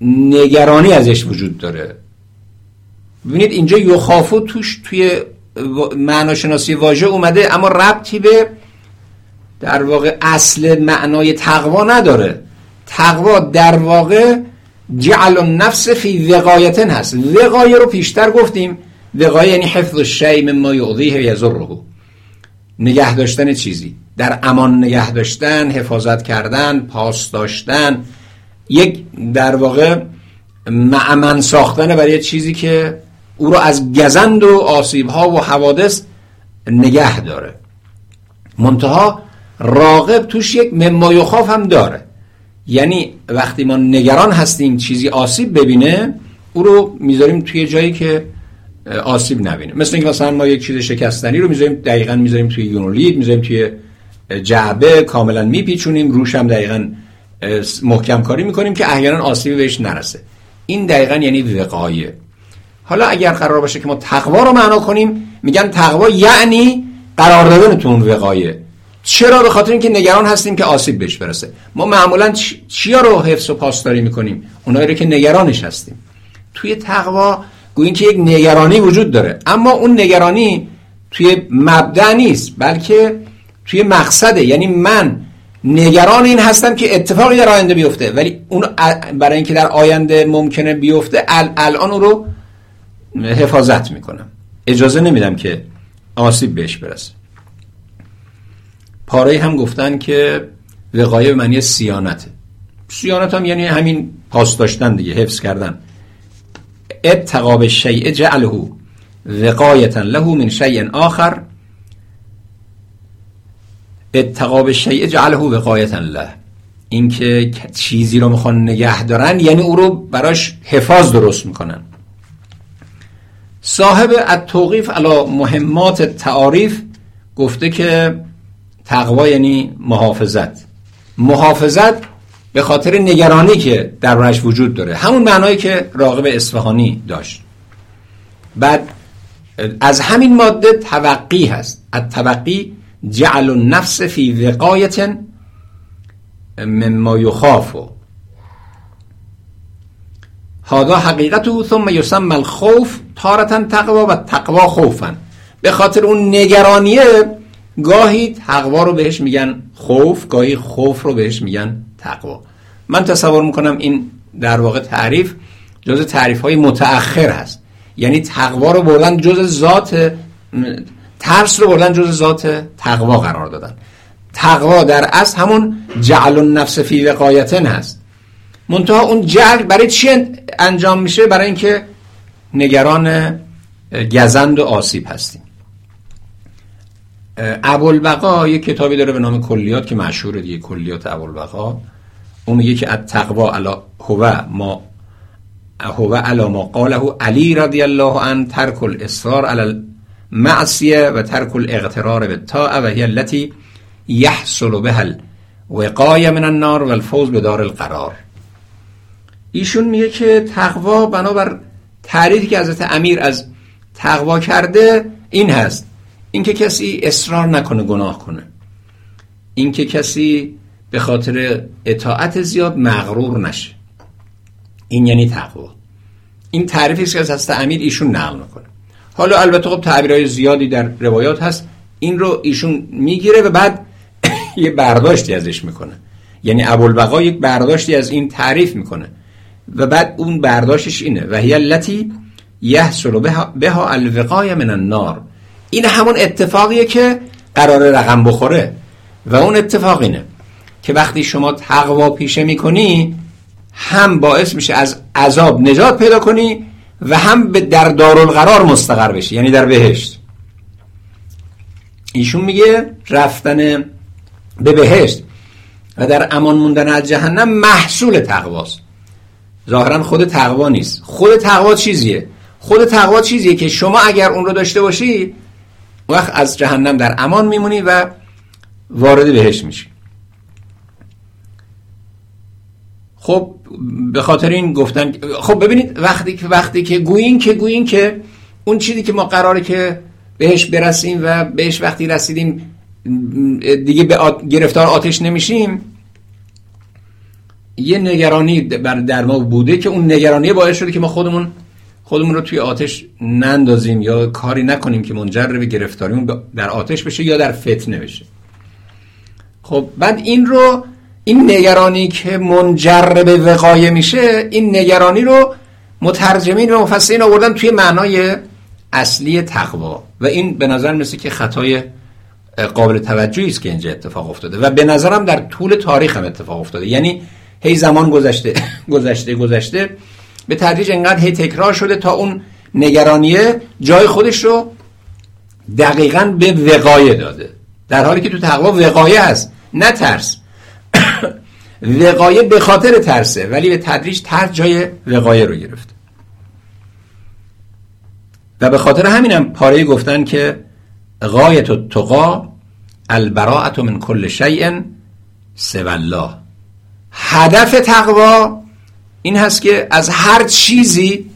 نگرانی ازش وجود داره. ببینید اینجا یخافو توش توی معناشناسی واژه اومده اما ربطی به در واقع اصل معنای تقوا نداره. تقوا در واقع جعل النفس فی وقایتن هست. وقایه رو پیشتر گفتیم. وقایه یعنی حفظ الشیء مما یعضیه و نگه داشتن چیزی. در امان نگه داشتن حفاظت کردن پاس داشتن یک در واقع معمن ساختن برای چیزی که او رو از گزند و آسیب ها و حوادث نگه داره. منتها راقب توش یک ممایوخاف هم داره. یعنی وقتی ما نگران هستیم چیزی آسیب ببینه او رو می‌ذاریم توی جایی که آسیب نبینه. مثل اینکه مثلا ما یک چیز شکستنی رو می‌ذاریم دقیقا می‌ذاریم توی یونولید می‌ذاریم توی جعبه کاملا میپیچونیم روش هم دقیقا محکم کاری می‌کنیم که احیانا آسیبی بهش نرسه. این دقیقا یعنی وقایه حالا اگر قرار باشه که ما تقوا رو معنا کنیم میگن تقوا یعنی قرار دادن تو اون وقایه چرا؟ به خاطر اینکه نگران هستیم که آسیب بهش برسه. ما معمولا چیا رو حفظ و پاسداری می‌کنیم؟ اونایی رو که نگرانش هستیم. توی تقوا گوییم که یک نگرانی وجود داره. اما اون نگرانی توی مبدع نیست بلکه توی مقصده. یعنی من نگران این هستم که اتفاقی در آینده بیفته. ولی اون برای اینکه در آینده ممکنه بیفته الان اون رو حفاظت می‌کنم. اجازه نمیدم که آسیب بهش برسه. پاره هم گفتن که وقایه به معنی سیانته. سیانت هم یعنی همین پاس داشتن دیگه حفظ کردن. اتقاب شیء جعله وقایتا له من شیء آخر. اتقاب شیء جعله وقایتا له اینکه چیزی رو می‌خوان نگه دارن یعنی او رو براش حفاظ درست می‌کنن. صاحب التوقیف علی مهمات تعاریف گفته که تقوا یعنی محافظت. محافظت به خاطر نگرانی که در درش وجود داره. همون معنایی که راقب اصفهانی داشت. بعد از همین ماده توقی هست. التوقی جعل النفس فی وقایت مما یخاف. هذا حقیقته ثم یسمى الخوف تارتا تقوا و تقوا خوفا. به خاطر اون نگرانیه گاهی تقوا رو بهش میگن خوف گاهی خوف رو بهش میگن تقوا. من تصور می‌کنم این در واقع تعریف جز تعریف های متأخر هست. یعنی تقوا رو بردن جز ذات ترس رو بردن جز ذات تقوا قرار دادن. تقوا در اصل همون جعل النفس فی وقایتن هست. منتها اون جعل برای چی انجام میشه؟ برای اینکه نگران گزند و آسیب هستیم. ابوالبقا یک کتابی داره به نام کلیات که مشهور دیگه کلیات ابوالبقا. اون میگه که التقوا علا هو ما هو علا ما قاله علی رضی الله عنه ترک الاصرار علی المعصیه و ترک الاغترار بالطاعه و هی التي يحصل بها الوقایه من النار و الفوز به دار القرار. ایشون میگه که تقوا بنابر تعریفی که حضرت امیر از تقوا کرده این هست. اینکه کسی اصرار نکنه گناه کنه. اینکه کسی به خاطر اطاعت زیاد مغرور نشه. این یعنی تقوا. این تعریفی که از حضرت امیر ایشون نقل می‌کنه. حالا البته خب تعبیرهای زیادی در روایات هست. این رو ایشون می‌گیره و بعد یه برداشتی ازش می‌کنه. یعنی ابوالبقا یک برداشتی از این تعریف می‌کنه. و بعد اون برداشتش اینه. و هی التي یحصل بها الوقای من النار. این همون اتفاقیه که قرار رقم بخوره. و اون اتفاق اینه که وقتی شما تقوا پیشه می‌کنی هم باعث میشه از عذاب نجات پیدا کنی و هم به در دارالقرار مستقر بشی یعنی در بهشت. ایشون میگه رفتن به بهشت و در امان موندن از جهنم محصول تقواست. ظاهرا خود تقوا نیست. خود تقوا چیزیه؟ خود تقوا چیزیه که شما اگر اون رو داشته باشی وقت از جهنم در امان میمونی و وارد بهش میشی. خب به خاطر این گفتن خب ببینید وقتی که وقتی که گویین که گویین که اون چیزی که ما قراره که بهش برسیم و بهش وقتی رسیدیم دیگه به گرفتار آتش نمیشیم یه نگرانی بر در ما بوده که اون نگرانی باعث شده که ما خودمون خودمون رو توی آتش نندازیم یا کاری نکنیم که منجر به گرفتاریمون در آتش بشه یا در فتنه بشه. خب بعد این رو این نگرانی که منجر به وقایه میشه این نگرانی رو مترجمین و مفسرین آوردن توی معنای اصلی تقوا. و این به نظر مثل که خطای قابل توجهی است که اینجا اتفاق افتاده. و به نظرم در طول تاریخ هم اتفاق افتاده. یعنی هی زمان گذشته گذشته گذشته. به تدریج انقدر هی تکرار شده تا اون نگرانیه جای خودش رو دقیقا به وقایه داده. در حالی که تو تقوا وقایه هست نه ترس. وقایه به خاطر ترسه ولی به تدریج ترس جای وقایه رو گرفت. و به خاطر همینم پاره گفتن که غایت و تقا البراعت من کل شیء سو الله. هدف تقوا این هست که از هر چیزی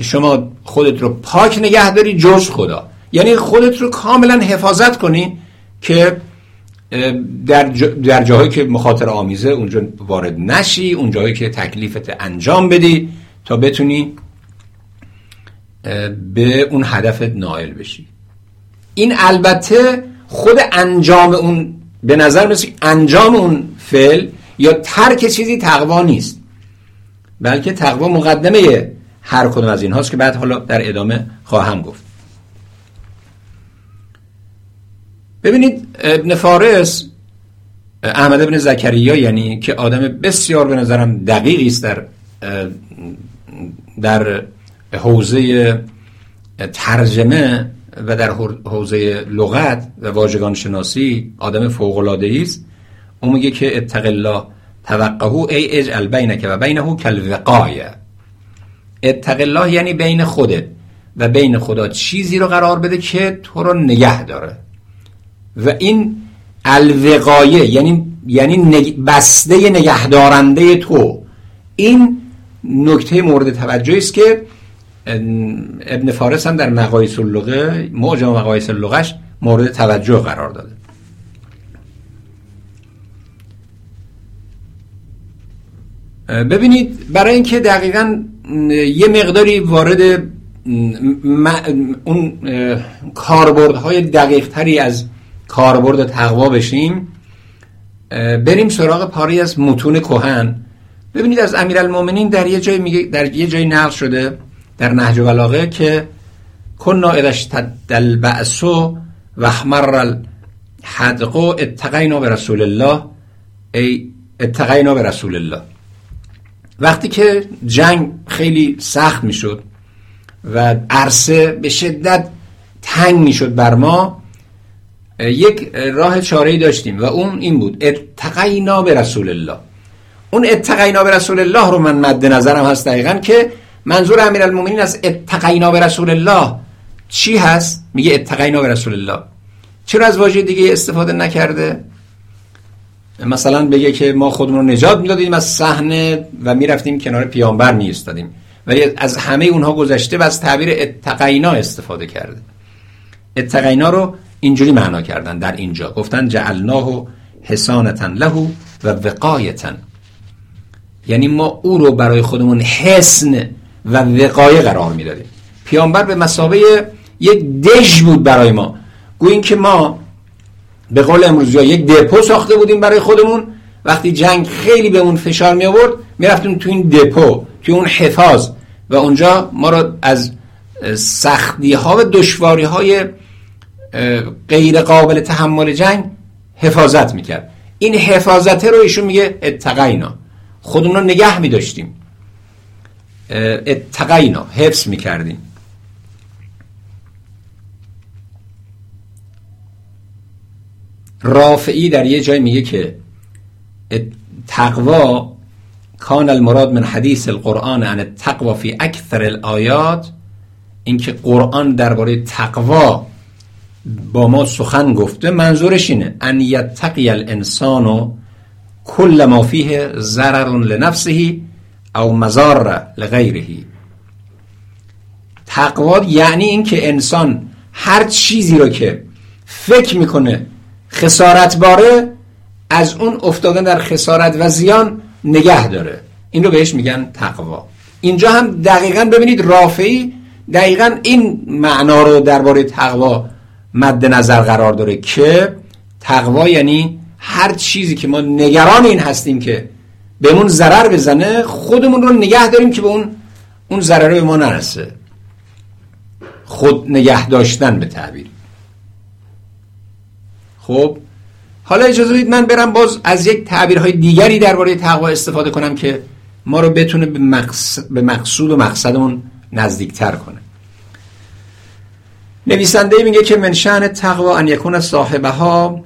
شما خودت رو پاک نگه داری جز خدا. یعنی خودت رو کاملا حفاظت کنی که در, در جاهایی که مخاطر آمیزه اونجا وارد نشی اون که تکلیفت انجام بدی تا بتونی به اون هدفت نائل بشی. این البته خود انجام اون به نظر مثل انجام اون فعل یا ترک چیزی تقوا نیست بلکه تقوا مقدمه هر کدوم از این هاست که بعد حالا در ادامه خواهم گفت. ببینید ابن فارس احمد ابن زکریا یعنی که آدم بسیار به نظرم دقیقی است در در حوزه ترجمه و در حوزه لغت و واژگان شناسی آدم فوق العاده است. اون میگه که اتق الله توقهو ای اجعل بینک و بینه کالوقایه اتق الله یعنی بین خودت و بین خدا چیزی رو قرار بده که تو رو نگه داره. و این الوقایه یعنی یعنی بسته نگهدارنده تو. این نکته مورد توجه است که ابن فارس هم در مقایس اللغه معجم مقایس اللغش مورد توجه قرار داده. ببینید برای اینکه دقیقا یه مقداری وارد اون کاربردهای دقیق تری از کاربرد تقوا بشیم بریم سراغ پاری از متون کهن. ببینید از امیرالمومنین در یه جای میگه در یه جای نقل شده در نهج بلاغه که کنا ادش تدل بعثو و احمر الحدقو اتقینا به رسول الله. ای اتقینا به رسول الله. وقتی که جنگ خیلی سخت می‌شد و عرصه به شدت تنگ می‌شد بر ما یک راه چاره داشتیم و اون این بود. اتقینا به رسول الله. اون اتقینا به رسول الله رو من مد نظرم هست دقیقا که منظور امیرالمومنین از اتقینا به رسول الله چی هست؟ میگه اتقینا به رسول الله. چرا از واژه دیگه استفاده نکرده؟ مثلا بگه که ما خودمون رو نجات می‌دادیم از صحنه و می‌رفتیم کنار پیامبر میستادیم ولی از همه اونها گذشته و از تعبیر اتقینا استفاده کرده. اتقینا رو اینجوری معنا کردن در اینجا. گفتن جعلناه حسانتن لهو و وقایتن. یعنی ما او رو برای خودمون حسن و وقایه قرار می‌دادیم. پیامبر به مسابه یک دژ بود برای ما. گوییم که ما به قول امروزی یک دپو ساخته بودیم برای خودمون. وقتی جنگ خیلی به اون فشار می آورد می‌رفتیم تو این دپو تو اون حفاظ. و اونجا ما رو از سختی ها و دشواری های غیر قابل تحمل جنگ حفاظت می‌کرد. این حفاظته رو ایشون میگه اتقینا. خودمون رو نگه میداشتیم. اتقینا حفظ می‌کردیم. رافعی در یه جای میگه که تقوا کان المراد من حدیث القرآن عن التقوا فی اکثر الآیات اینکه قرآن درباره تقوا با ما سخن گفته منظورش اینه. ان یتقی الانسان کل ما فیه ضرر لنفسه او مزار لغیره. تقوا یعنی اینکه انسان هر چیزی رو که فکر می‌کنه خسارت باره از اون افتادن در خسارت و زیان نگه داره. این رو بهش میگن تقوا اینجا هم دقیقا ببینید رافعی دقیقا این معنا رو درباره تقوا مد نظر قرار داره که تقوا یعنی هر چیزی که ما نگران این هستیم که بهمون ضرر بزنه خودمون رو نگه داریم که به اون اون ضرره به ما نرسه. خود نگه داشتن به تعبیر. خب حالا اجازه بدید من برم باز از یک تعبیرهای دیگری درباره تقوا استفاده کنم که ما رو بتونه به, به مقصود و مقصدمون نزدیکتر کنه. نویسنده میگه که منشان تقوا ان یکون صاحبه ها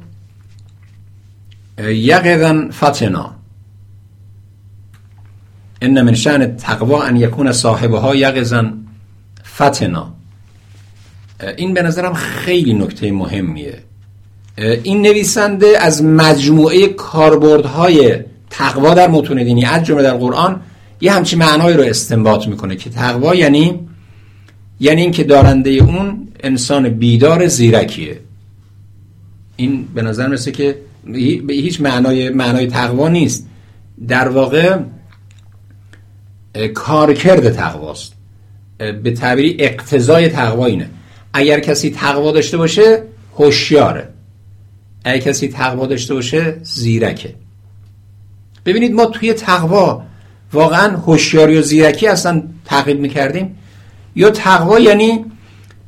یقظا فتنا ان من شأن تقوا ان یکون صاحبه ها یقظا فتنا این به نظرم خیلی نکته مهمیه. این نویسنده از مجموعه کاربردهای تقوا در متون دینی از جمله در قرآن یه همچین معنایی رو استنباط می‌کنه که تقوا یعنی یعنی اینکه دارنده اون انسان بیدار زیرکیه. این به نظر مثل که به هیچ معنای معنای تقوا نیست. در واقع کارکرد تقواست. به تعبیری اقتضای تقوا اینه. اگر کسی تقوا داشته باشه هوشیاره. اگر کسی تقوا داشته باشه زیرکه. ببینید ما توی تقوا واقعا هوشیاری و زیرکی اصلا تعقیب می‌کردیم. یا تقوا یعنی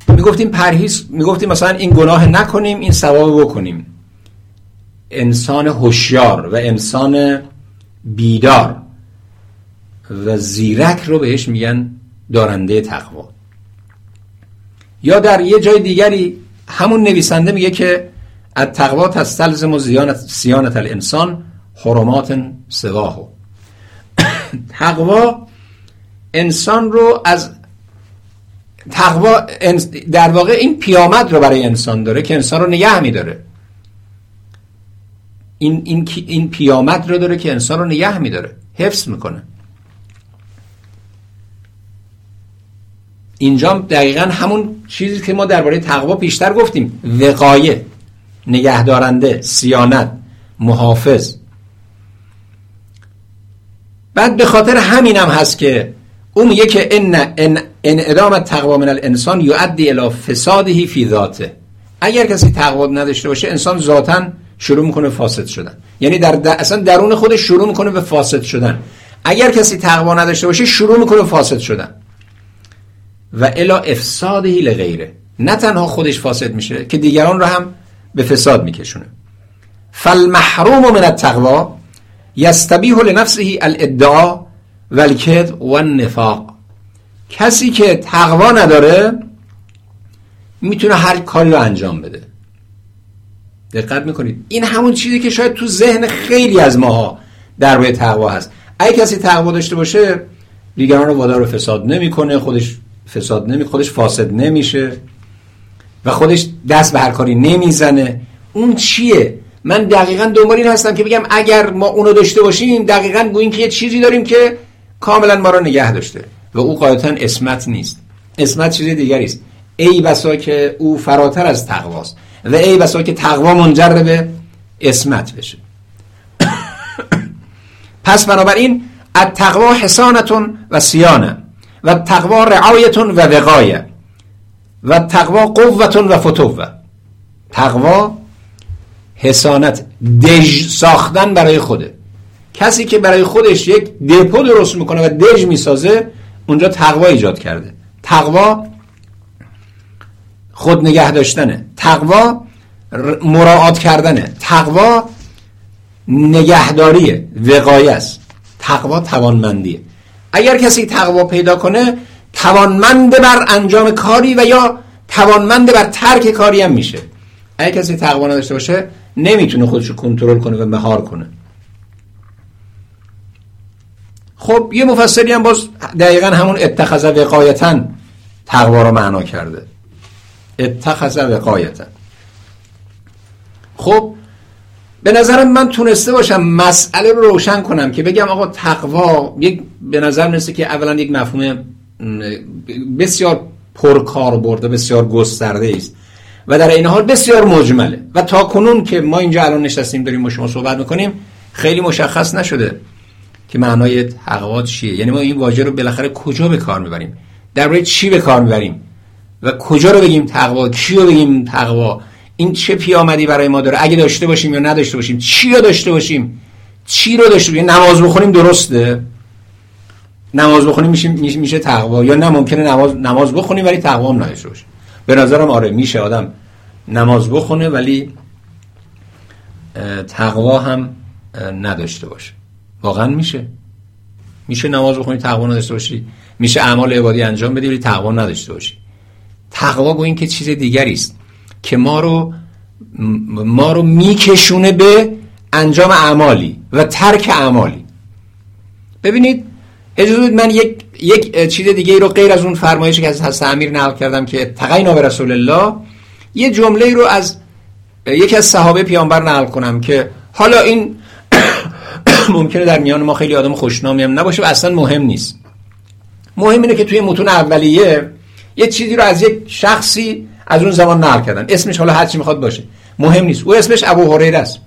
می‌گفتیم پرهیز می‌گفتیم مثلا این گناه نکنیم این ثواب بکنیم. انسان هوشیار و انسان بیدار و زیرک رو بهش میگن دارنده تقوا. یا در یه جای دیگری همون نویسنده میگه که از تقوا تستلزم و سیانت الانسان حرمات سواه تقوا انسان رو از تقوا در واقع این پیامد رو برای انسان داره که انسان رو نگه میداره. این, این, این پیامد رو داره که انسان رو نگه میداره. حفظ می‌کنه. اینجا دقیقا همون چیزی که ما درباره تقوا بیشتر گفتیم. وقایه نگهدارنده سیانت محافظ. بعد به خاطر همینم هست که اون میگه که ان ان ادام تقوا من الانسان یؤدی الی فساده فی ذاته. اگر کسی تقوا نداشته باشه انسان ذاتا شروع می‌کنه فاسد شدن. یعنی در, در اصلا درون خودش شروع می‌کنه به فاسد شدن. اگر کسی تقوا نداشته باشه شروع می‌کنه فاسد شدن. و الا افسادهی لغیره نه تنها خودش فاسد میشه که دیگران رو هم به فساد میکشونه. فالمحروم من التقوا یستبیح لنفسه الادعا والکذب والنفاق. کسی که تقوا نداره می‌تونه هر کاری رو انجام بده. دقت می‌کنید. این همون چیزی که شاید تو ذهن خیلی از ماها درباره تقوا هست. اگه کسی تقوا داشته باشه دیگران رو وادار فساد نمی‌کنه خودش فساد نمی خودش فاسد نمیشه و خودش دست به هر کاری نمی‌زنه. اون چیه؟ من دقیقا دنبال این هستم که بگم اگر ما اونو داشته باشیم دقیقا گوییم که یه چیزی داریم که کاملا ما رو نگه داشته. و او قاعدتا اسمت نیست. اسمت چیز دیگری است. ای بسا که او فراتر از تقواست و ای بسا که تقوا منجر به اسمت بشه. پس بنابراین التقوا حسانتون و سیانه و تقوا رعایتون و وقایه و تقوا قوتون و فتوه. تقوا حسانت دژ ساختن برای خوده. کسی که برای خودش یک دپو درست می‌کنه و دژ می‌سازه اونجا تقوا ایجاد کرده. تقوا خود نگه داشتنه. تقوا مراعات کردنه. تقوا نگهداریه. وقایه است. تقوا توانمندیه. اگر کسی تقوا پیدا کنه توانمند بر انجام کاری و یا توانمند بر ترک کاری هم میشه. اگر کسی تقوا نداشته باشه نمی‌تونه خودشو کنترل کنه و مهار کنه. خب یه مفسری هم باز دقیقا همون اتخذ وقایتا تقوا رو معنا کرده. اتخذ وقایتا. خب به نظرم من تونسته باشم مسئله رو روشن کنم که بگم آقا تقوا یک به نظر می‌رسه که اولا یک مفهوم بسیار پرکار برده بسیار گسترده است. و در این حال بسیار مجمله. و تا کنون که ما اینجا الان نشستیم داریم با شما صحبت می‌کنیم خیلی مشخص نشده. که معنای تقوا چیه؟ یعنی ما این واژه رو بالاخره کجا به کار می‌بریم؟ درباره چی به کار می‌بریم؟ و کجا رو بگیم تقوا؟ کی رو بگیم تقوا؟ این چه پیامدی برای ما داره؟ اگه داشته باشیم یا نداشته باشیم چی رو داشته باشیم؟ چی رو داشته باشیم؟ نماز بخونیم درسته؟ نماز بخونیم میشه میشه تقوا؟ یا نه ممکنه نماز نماز بخونیم ولی تقوا هم نداشته باشیم. به نظرم آره میشه آدم نماز بخونه ولی تقوا هم نداشته باشه. واقعا میشه. میشه نماز بخونی تقوا نداشته باشی. میشه اعمال عبادی انجام بدی ولی تقوا نداشته باشی. تقوا گوین که چیز دیگری است که ما رو ما رو میکشونه به انجام اعمالی و ترک اعمالی. ببینید اجازه من یک یک چیز دیگه رو غیر از اون فرمایشی که از حضرت امیر نقل کردم که تقینا به رسول الله یه جمله رو از یکی از صحابه پیامبر نقل کنم که حالا این ممکنه در میان ما خیلی آدم خوشنامی هم نباشه و اصلا مهم نیست. مهم اینه که توی متون اولیه یه چیزی رو از یک شخصی از اون زمان نقل کردن. اسمش حالا هر چی می‌خواد باشه. مهم نیست. او اسمش ابو هریره است.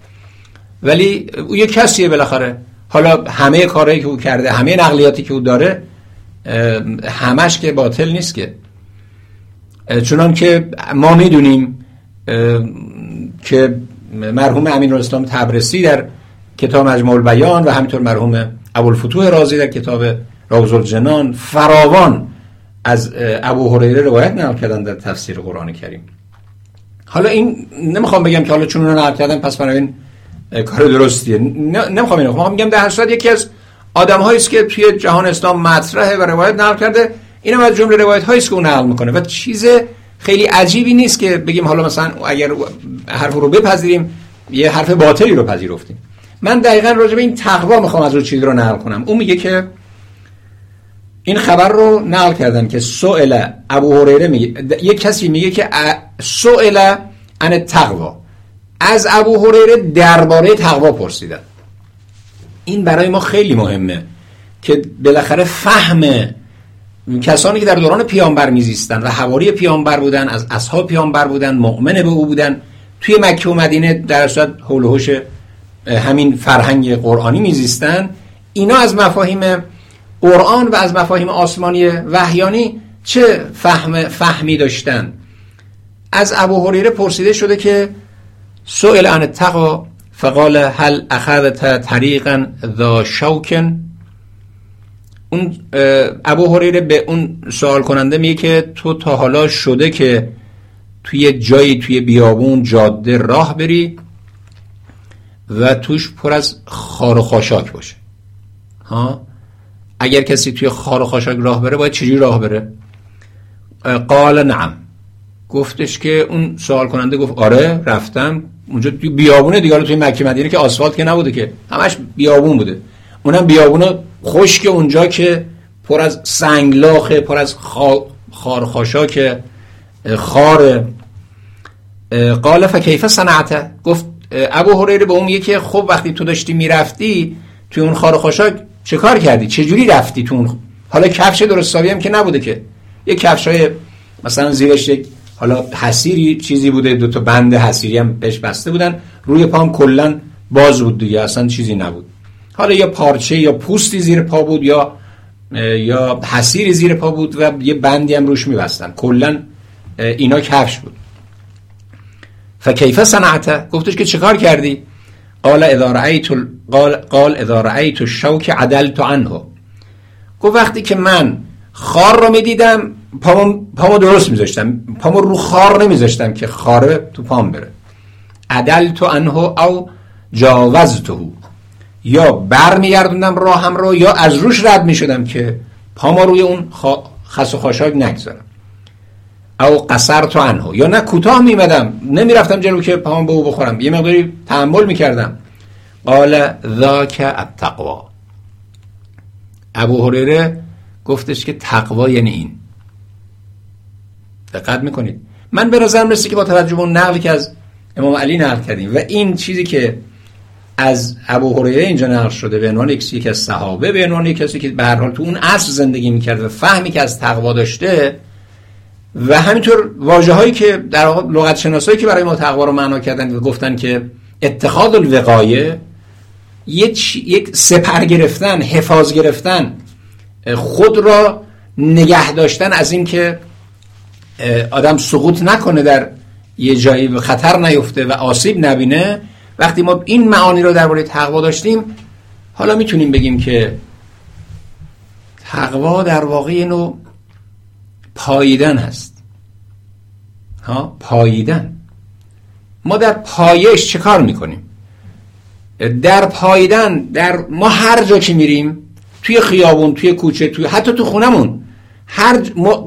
ولی او یه کسیه بالاخره. حالا همه کارهایی که او کرده همه نقلیاتی که او داره همش که باطل نیست که. چونان که ما می‌دونیم که مرحوم امین الاسلام تبرسی در کتاب مجموع البیان و همینطور مرحوم ابوالفتوح رازی در کتاب راوز الجنان فراوان از ابو هریره روایت نقل کردن در تفسیر قرآن کریم. حالا این نمی‌خوام بگم که حالا چون اون نقل کردن پس این کار درستیه. نمی‌خوام اینو. می‌خوام بگم در هر یکی از آدم است که توی جهان اسلام مطرحه و روایت نقل کرده. اینم از جمله روایت هایی که اون نقل می‌کنه. و چیز خیلی عجیبی نیست که بگیم حالا مثلا اگر حرف رو بپذیریم یه حرف باطلی رو پذیرفتیم. من دقیقا راجع به این تقوا می‌خوام از اون چیز رو نقل کنم. اون میگه که این خبر رو نقل کردن که سئل ابو هریره میگه یک کسی میگه که سئل ان تقوا. از ابو هریره درباره تقوا پرسیدن. این برای ما خیلی مهمه که بالاخره فهم کسانی که در دوران پیامبر میزیستن و حواری پیامبر بودن از اصحاب پیامبر بودن مؤمن به او بودن توی مکه و مدینه در صورت حول همین فرهنگ قرآنی میزیستن. اینا از مفاهیم قرآن و از مفاهیم آسمانی وحیانی چه فهم فهمی داشتن؟ از ابو هریره پرسیده شده که سئل عن التقا فقال هل اخذت طریقا ذا شوکن اون ابو هریره به اون سوال کننده میگه که تو تا حالا شده که توی جایی توی بیابون جاده راه بری و توش پر از خار و خاشاک باشه. ها؟ اگر کسی توی خار و خاشاک راه بره باید چجوری راه بره؟ قال نعم. گفتش که اون سوال کننده گفت آره رفتم. اونجا بیابونه دیگه توی مکه مدینه که آسفالت که نبوده که. همش بیابون بوده. اونم بیابونه خشک اونجا که پر از سنگلاخه پر از خارخاشاک خار قال فکیف صنعته گفت ابو هریره به اون میگه که خب وقتی تو داشتی می‌رفتی توی اون خارخاشاک چه کار کردی؟ چه جوری رفتی تو اون حالا کفش درستابی هم که نبوده که. یه کفش های مثلا زیرش یک حالا حسیری چیزی بوده دو تا بند حسیری هم بهش بسته بودن. روی پام کلا باز بود دیگه اصلا چیزی نبود. حالا یا پارچه یا پوستی زیر پا بود یا یا حسیری زیر پا بود و یه بندی هم روش میبستن. کلا اینا کفش بود. فکیف صنعته گفتش که چیکار کردی؟ قال اذا رأیت قال قال اذا رأیت عدلت عنه. گفت وقتی که من خار رو می‌دیدم پامو, پامو درست میذاشتم. پامو رو خار نمیذاشتم که خاره تو پام بره. عدلت عنه او جاوزته. یا بر میگردوندم راهم رو یا از روش رد می‌شدم که پاما روی اون خس و خاشاک نگذارم. او قصر تو انهو یا نه کوتاه میمدم نمی‌رفتم جلو که پام به او بخورم. یه مقداری تحمل می‌کردم. قال ذاک التقوا ابو هریره گفتش که تقوا یعنی این. دقت می‌کنید. من به نظرم رسید که با توجه به نقلی که از امام علی نقل کردیم و این چیزی که از ابو هریره اینجا نقل شده به عنوان یکی از صحابه به عنوان کسی که به هر حال تو اون عصر زندگی می‌کرد و فهمی که از تقوا داشته و همینطور واژه هایی که در لغت شناسایی که برای ما تقوا رو معنا کردن و گفتن که اتخاذ الوقایه یک سپر گرفتن حفاظ گرفتن خود را نگه داشتن از اینکه آدم سقوط نکنه در یه جایی به خطر نیفته و آسیب نبینه. وقتی ما این معانی رو درباره تقوا داشتیم حالا می‌تونیم بگیم که تقوا در واقع نوع پاییدن هست. ها؟ پاییدن. ما در پایش چه کار می‌کنیم؟ در پاییدن در ما هر جا که میریم توی خیابون توی کوچه توی حتی تو خونمون هر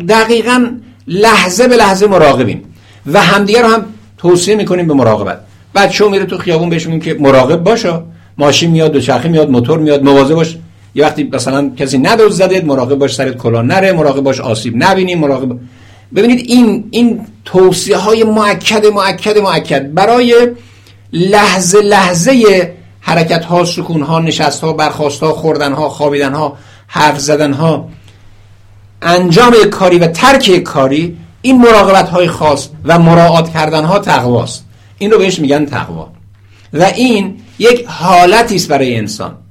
دقیقا لحظه به لحظه مراقبیم و همدیگه رو هم توصیه می‌کنیم به مراقبت. بچه‌ها میره تو خیابون بهش که مراقب باشه ماشین میاد دوچرخه میاد موتور میاد مواظب باش. یه وقتی مثلا کسی ندوز مراقب باش سرت کلا نره مراقب باش آسیب نبینیم مراقب ببینید این این توصیه های مؤکد مؤکد مؤکد. برای لحظه لحظه حرکت ها سکون ها نشست ها برخواست ها خوردن ها خوابیدن ها حرف زدن ها انجام کاری و ترک کاری این مراقبت های خاص و مراعات کردن ها تقواست. این رو بهش میگن تقوا. و این یک حالتی است برای انسان.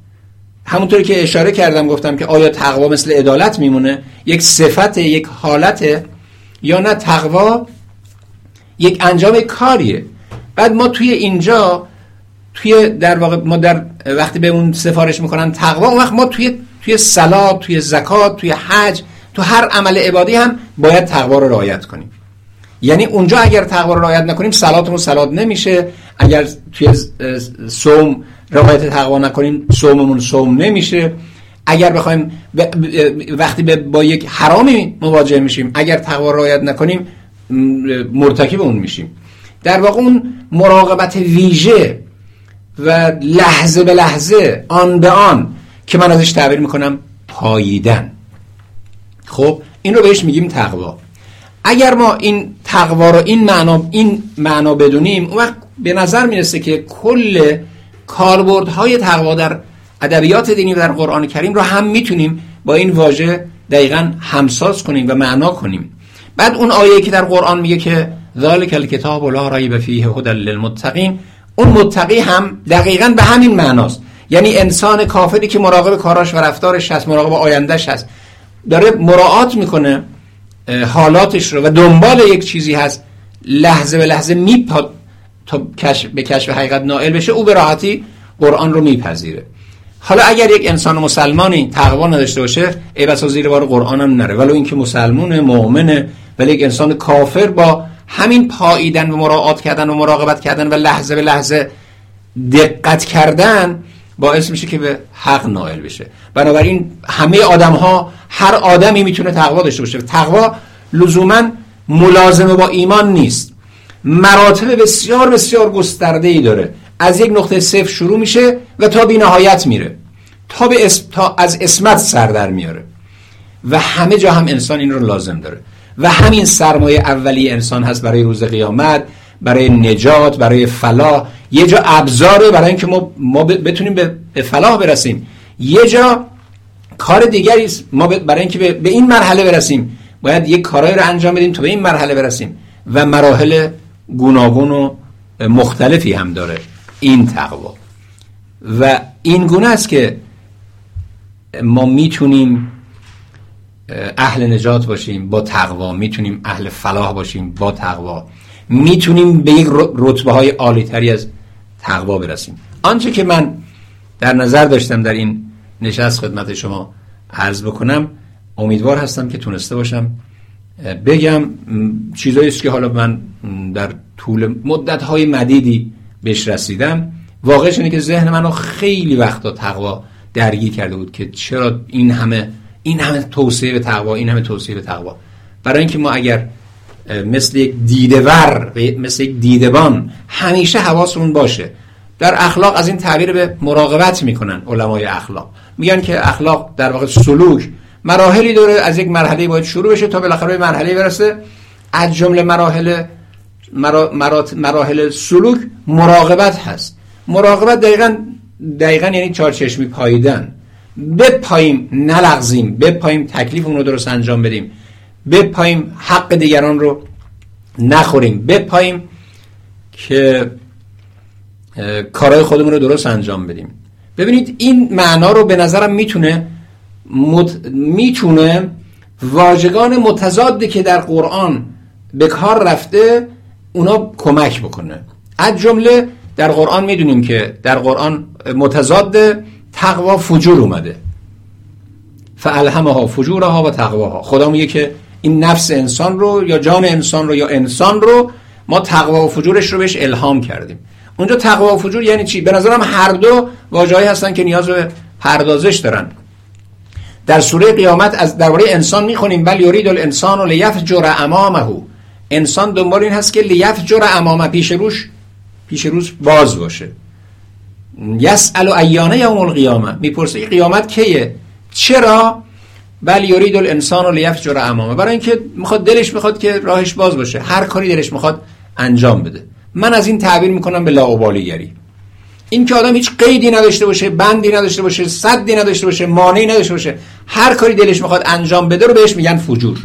همونطوری که اشاره کردم گفتم که آیا تقوا مثل عدالت میمونه؟ یک صفت یک حالت یا نه؟ تقوا یک انجام کاریه. بعد ما توی اینجا توی در واقع ما در وقتی به اون سفارش می‌کنن تقوا اون وقت ما توی توی صلات توی زکات توی حج تو هر عمل عبادی هم باید تقوا رو رعایت کنیم. یعنی اونجا اگر تقوا رو رعایت نکنیم صلاتمون صلات نمیشه. اگر توی صوم رعایت تقوا نکنیم صوممون صوم نمیشه. اگر بخوایم وقتی با یک حرامی مواجه میشیم اگر تقوا رعایت نکنیم مرتکب اون میشیم. در واقع اون مراقبت ویژه و لحظه به لحظه آن به آن که من ازش تعبیر می‌کنم پاییدن. خب این رو بهش میگیم تقوا. اگر ما این تقوا رو این معنا این معنا بدونیم اون وقت به نظر می‌رسه که کل کاربردهای تقوا در ادبیات دینی و در قرآن کریم رو هم می‌تونیم با این واژه دقیقا همساز کنیم و معنا کنیم. بعد اون آیه که در قرآن میگه که ذالک الکتاب لا ریب فیه هدى للمتقین اون متقی هم دقیقا به همین معناست. یعنی انسان کافری که مراقب کاراش و رفتارش هست مراقب آیندهش هست داره مراعات می‌کنه حالاتش رو و دنبال یک چیزی هست لحظه به لحظه تا به کشف حقیقت نائل بشه او به راحتی قرآن رو میپذیره. حالا اگر یک انسان مسلمانی تقوا نداشته باشه ای بسا زیر بار قرآن هم نره. ولو اینکه مسلمونه مؤمنه ولی یک انسان کافر با همین پاییدن و مراعات کردن و مراقبت کردن و لحظه به لحظه دقت کردن باعث میشه که به حق نائل بشه. بنابراین همه آدم ها هر آدمی می‌تونه تقوا داشته باشه. تقوا لزوما ملازمه با ایمان نیست. مراتب بسیار بسیار گسترده ای داره. از یک نقطه صفر شروع میشه و تا بی نهایت میره. تا, به تا از اسمت سر در میاره. و همه جا هم انسان این رو لازم داره. و همین سرمایه اولی انسان هست برای روز قیامت برای نجات برای فلاح. یه جا ابزاره برای اینکه ما, ما بتونیم به فلاح برسیم. یه جا کار دیگری ما برای اینکه به این مرحله برسیم. باید یک کارایی رو انجام بدیم تا به این مرحله برسیم. و مراحل گوناگون و مختلفی هم داره این تقوا. و این گونه است که ما می‌تونیم اهل نجات باشیم با تقوا می‌تونیم اهل فلاح باشیم با تقوا. می‌تونیم به یک رتبه های عالی تری از تقوا برسیم. آنچه که من در نظر داشتم در این نشست خدمت شما عرض بکنم امیدوار هستم که تونسته باشم بگم چیزایی است که حالا من در طول مدت های مدیدی بهش رسیدم. واقعش اینه که ذهن منو خیلی وقتا تقوا درگیر کرده بود که چرا این همه این همه توصیه به تقوا این همه توصیه به تقوا. برای اینکه ما اگر مثل یک دیدور مثل یک دیدبان همیشه حواسمون باشه در اخلاق از این تعبیر به مراقبت می‌کنن علمای اخلاق. میگن که اخلاق در واقع سلوک مراحلی داره از یک مرحله باید شروع بشه تا بالاخره به مرحله برسه. از جمله مراحل مراحل سلوک مراقبت هست. مراقبت دقیقا دقیقا یعنی چارچشمی پاییدن. بپاییم نلغزیم بپاییم تکلیف اون رو درست انجام بدیم. بپاییم حق دیگران رو نخوریم. بپاییم که کارهای خودمون رو درست انجام بدیم. ببینید این معنا رو به نظرم می‌تونه می‌تونه واژگان متضادی که در قرآن به کار رفته اونا کمک بکنه. از جمله در قرآن می‌دونیم که در قرآن متضاد تقوا فجور اومده. فالهمها فجورها و تقواها. خدا میگه که این نفس انسان رو یا جان انسان رو یا انسان رو ما تقوا و فجورش رو بهش الهام کردیم. اونجا تقوا و فجور یعنی چی؟ به نظرم هر دو واژه‌ای هستن که نیاز به پردازش دارن. در سوره قیامت از درباره انسان می‌خونیم بل یرید الانسان لیفجر امامه. انسان دنبال این هست که لیفجر امامه پیش روش پیش روش باز باشه. یسأل ایانه یوم القیامه. می‌پرسه قیامت کیه؟ چرا؟ بل یرید الانسان لیفجر امامه. برای اینکه می‌خواد دلش می‌خواد که راهش باز باشه. هر کاری دلش می‌خواد انجام بده. من از این تعبیر می‌کنم به لاوبالیگری این که آدم هیچ قیدی نداشته باشه بندی نداشته باشه صدی نداشته باشه مانعی نداشته باشه هر کاری دلش می‌خواد انجام بده رو بهش میگن فجور.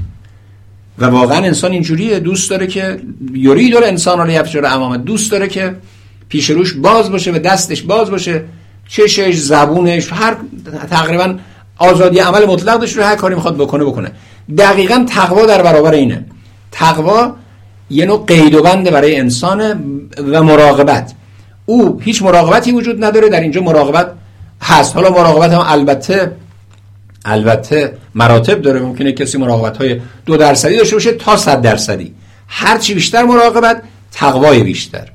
و واقعا انسان اینجوریه دوست داره که یرید الانسان لیفجر امامه دوست داره که پیش روش باز باشه و دستش باز باشه چشش زبونش هر تقریبا آزادی عمل مطلق داشته هر کاری می‌خواد بکنه بکنه. دقیقا تقوا در برابر اینه. تقوا یه نوع قید و بنده برای انسان و مراقبت. او هیچ مراقبتی وجود نداره در اینجا مراقبت هست. حالا مراقبت هم البته البته مراتب داره. ممکنه کسی مراقبت های دو درصدی داشته باشه تا صد درصدی. هرچی بیشتر مراقبت تقوای بیشتر.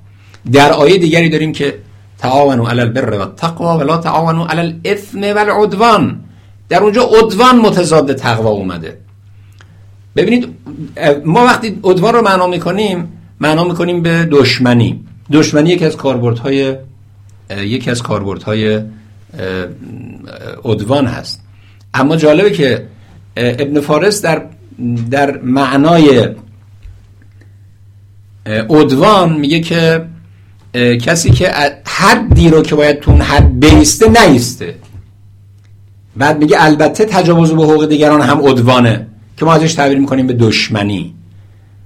در آیه دیگری داریم که تعاونوا علی البر و التقوا ولا تعاونوا علی الاثم والعدوان در اونجا عدوان متضاد تقوا اومده. ببینید ما وقتی عدوان رو معنا می‌کنیم معنا می‌کنیم به دشمنی. دشمنی یکی از کاربردهای یکی از کاربردهای عدوان هست. اما جالبه که ابن فارس در در معنای عدوان میگه که کسی که حدی رو که باید تون حد بیسته نیسته. بعد میگه البته تجاوز به حقوق دیگران هم عدوانه که ما ازش تعبیر می‌کنیم به دشمنی.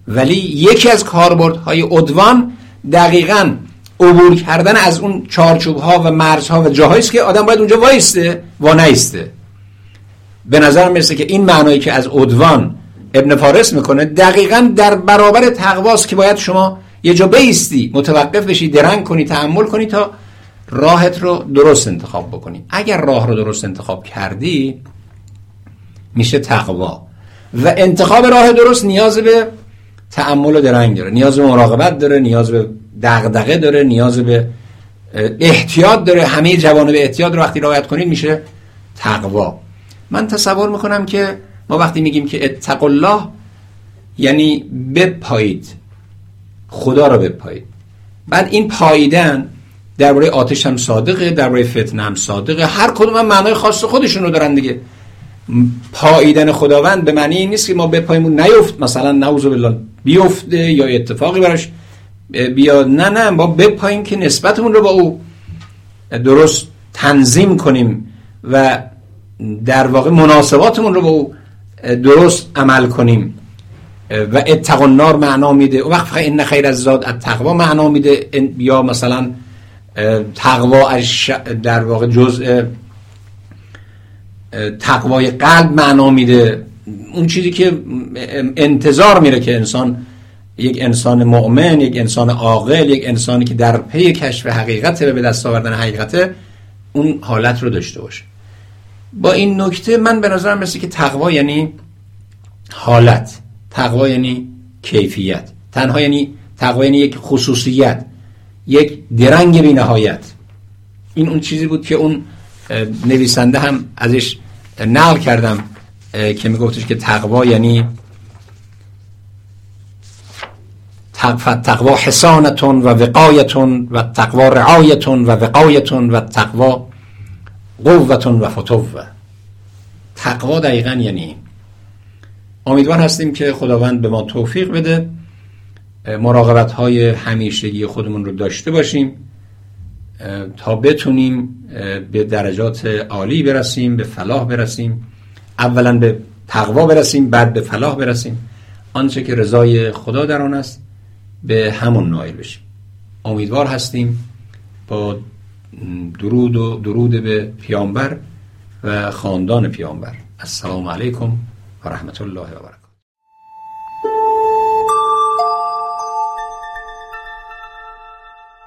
ولی یکی از کاربردهای عدوان دقیقا عبور کردن از اون چارچوب ها و مرزها و جاهایی که آدم باید اونجا وایسته و نیسته به نظر می‌رسه که این معنایی که از عدوان ابن فارس می‌کنه دقیقا در برابر تقواست که باید شما یه جا بیستی متوقف بشی درنگ کنی تحمل کنی تا راهت رو درست انتخاب بکنی. اگر راه رو درست انتخاب کردی میشه تقوا. و انتخاب راه درست نیاز به تعمل و درنگ داره. نیاز به مراقبت داره نیاز به دغدغه داره نیاز به احتیاط داره. همه جوانب احتیاط رو وقتی رعایت کنید میشه تقوا. من تصور می‌کنم که ما وقتی میگیم که اتق الله یعنی بپایید. خدا را بپایید. بعد این پاییدن درباره آتش هم صادقه درباره فتنه هم صادقه. هر کدوم هم معنای خاص خودشون رو دارن دیگه. پاییدن خداوند به معنی این نیست که ما بپاییم نیفت. مثلا نعوذ بالله. بیفته یا اتفاقی براش بیاد. نه نه ما بپاییم که نسبتمون رو با او درست تنظیم کنیم و در واقع مناسباتمون رو با او درست عمل کنیم. و اتقوا النار معنا میده. و وقت این خیر از زاد تقوا معنا میده. یا مثلا تقوا در واقع جزء تقوای قلب معنا میده. اون چیزی که انتظار میره که انسان یک انسان مؤمن یک انسان عاقل یک انسانی که در پی کشف حقیقت به دست آوردن حقیقت اون حالت رو داشته باشه. با این نکته من به نظرم مثل که تقوا یعنی حالت. تقوا یعنی کیفیت. تنها یعنی تقوا یعنی یک خصوصیت یک درنگ بی نهایت این اون چیزی بود که اون نویسنده هم ازش نقل کردم. که میگفتش که تقوا یعنی تقوا حسانتون و وقایتون و تقوا رعایتون و وقایتون و تقوا قوتون و فتوه. تقوا دقیقا یعنی امیدوار هستیم که خداوند به ما توفیق بده مراقبت های همیشگی خودمون رو داشته باشیم تا بتونیم به درجات عالی برسیم به فلاح برسیم. اولا به تقوا برسیم بعد به فلاح برسیم. آنچه که رضای خدا در آن است به همون نایل بشیم. امیدوار هستیم با درود و درود به پیامبر و خاندان پیامبر. السلام علیکم و رحمت الله و برکاته.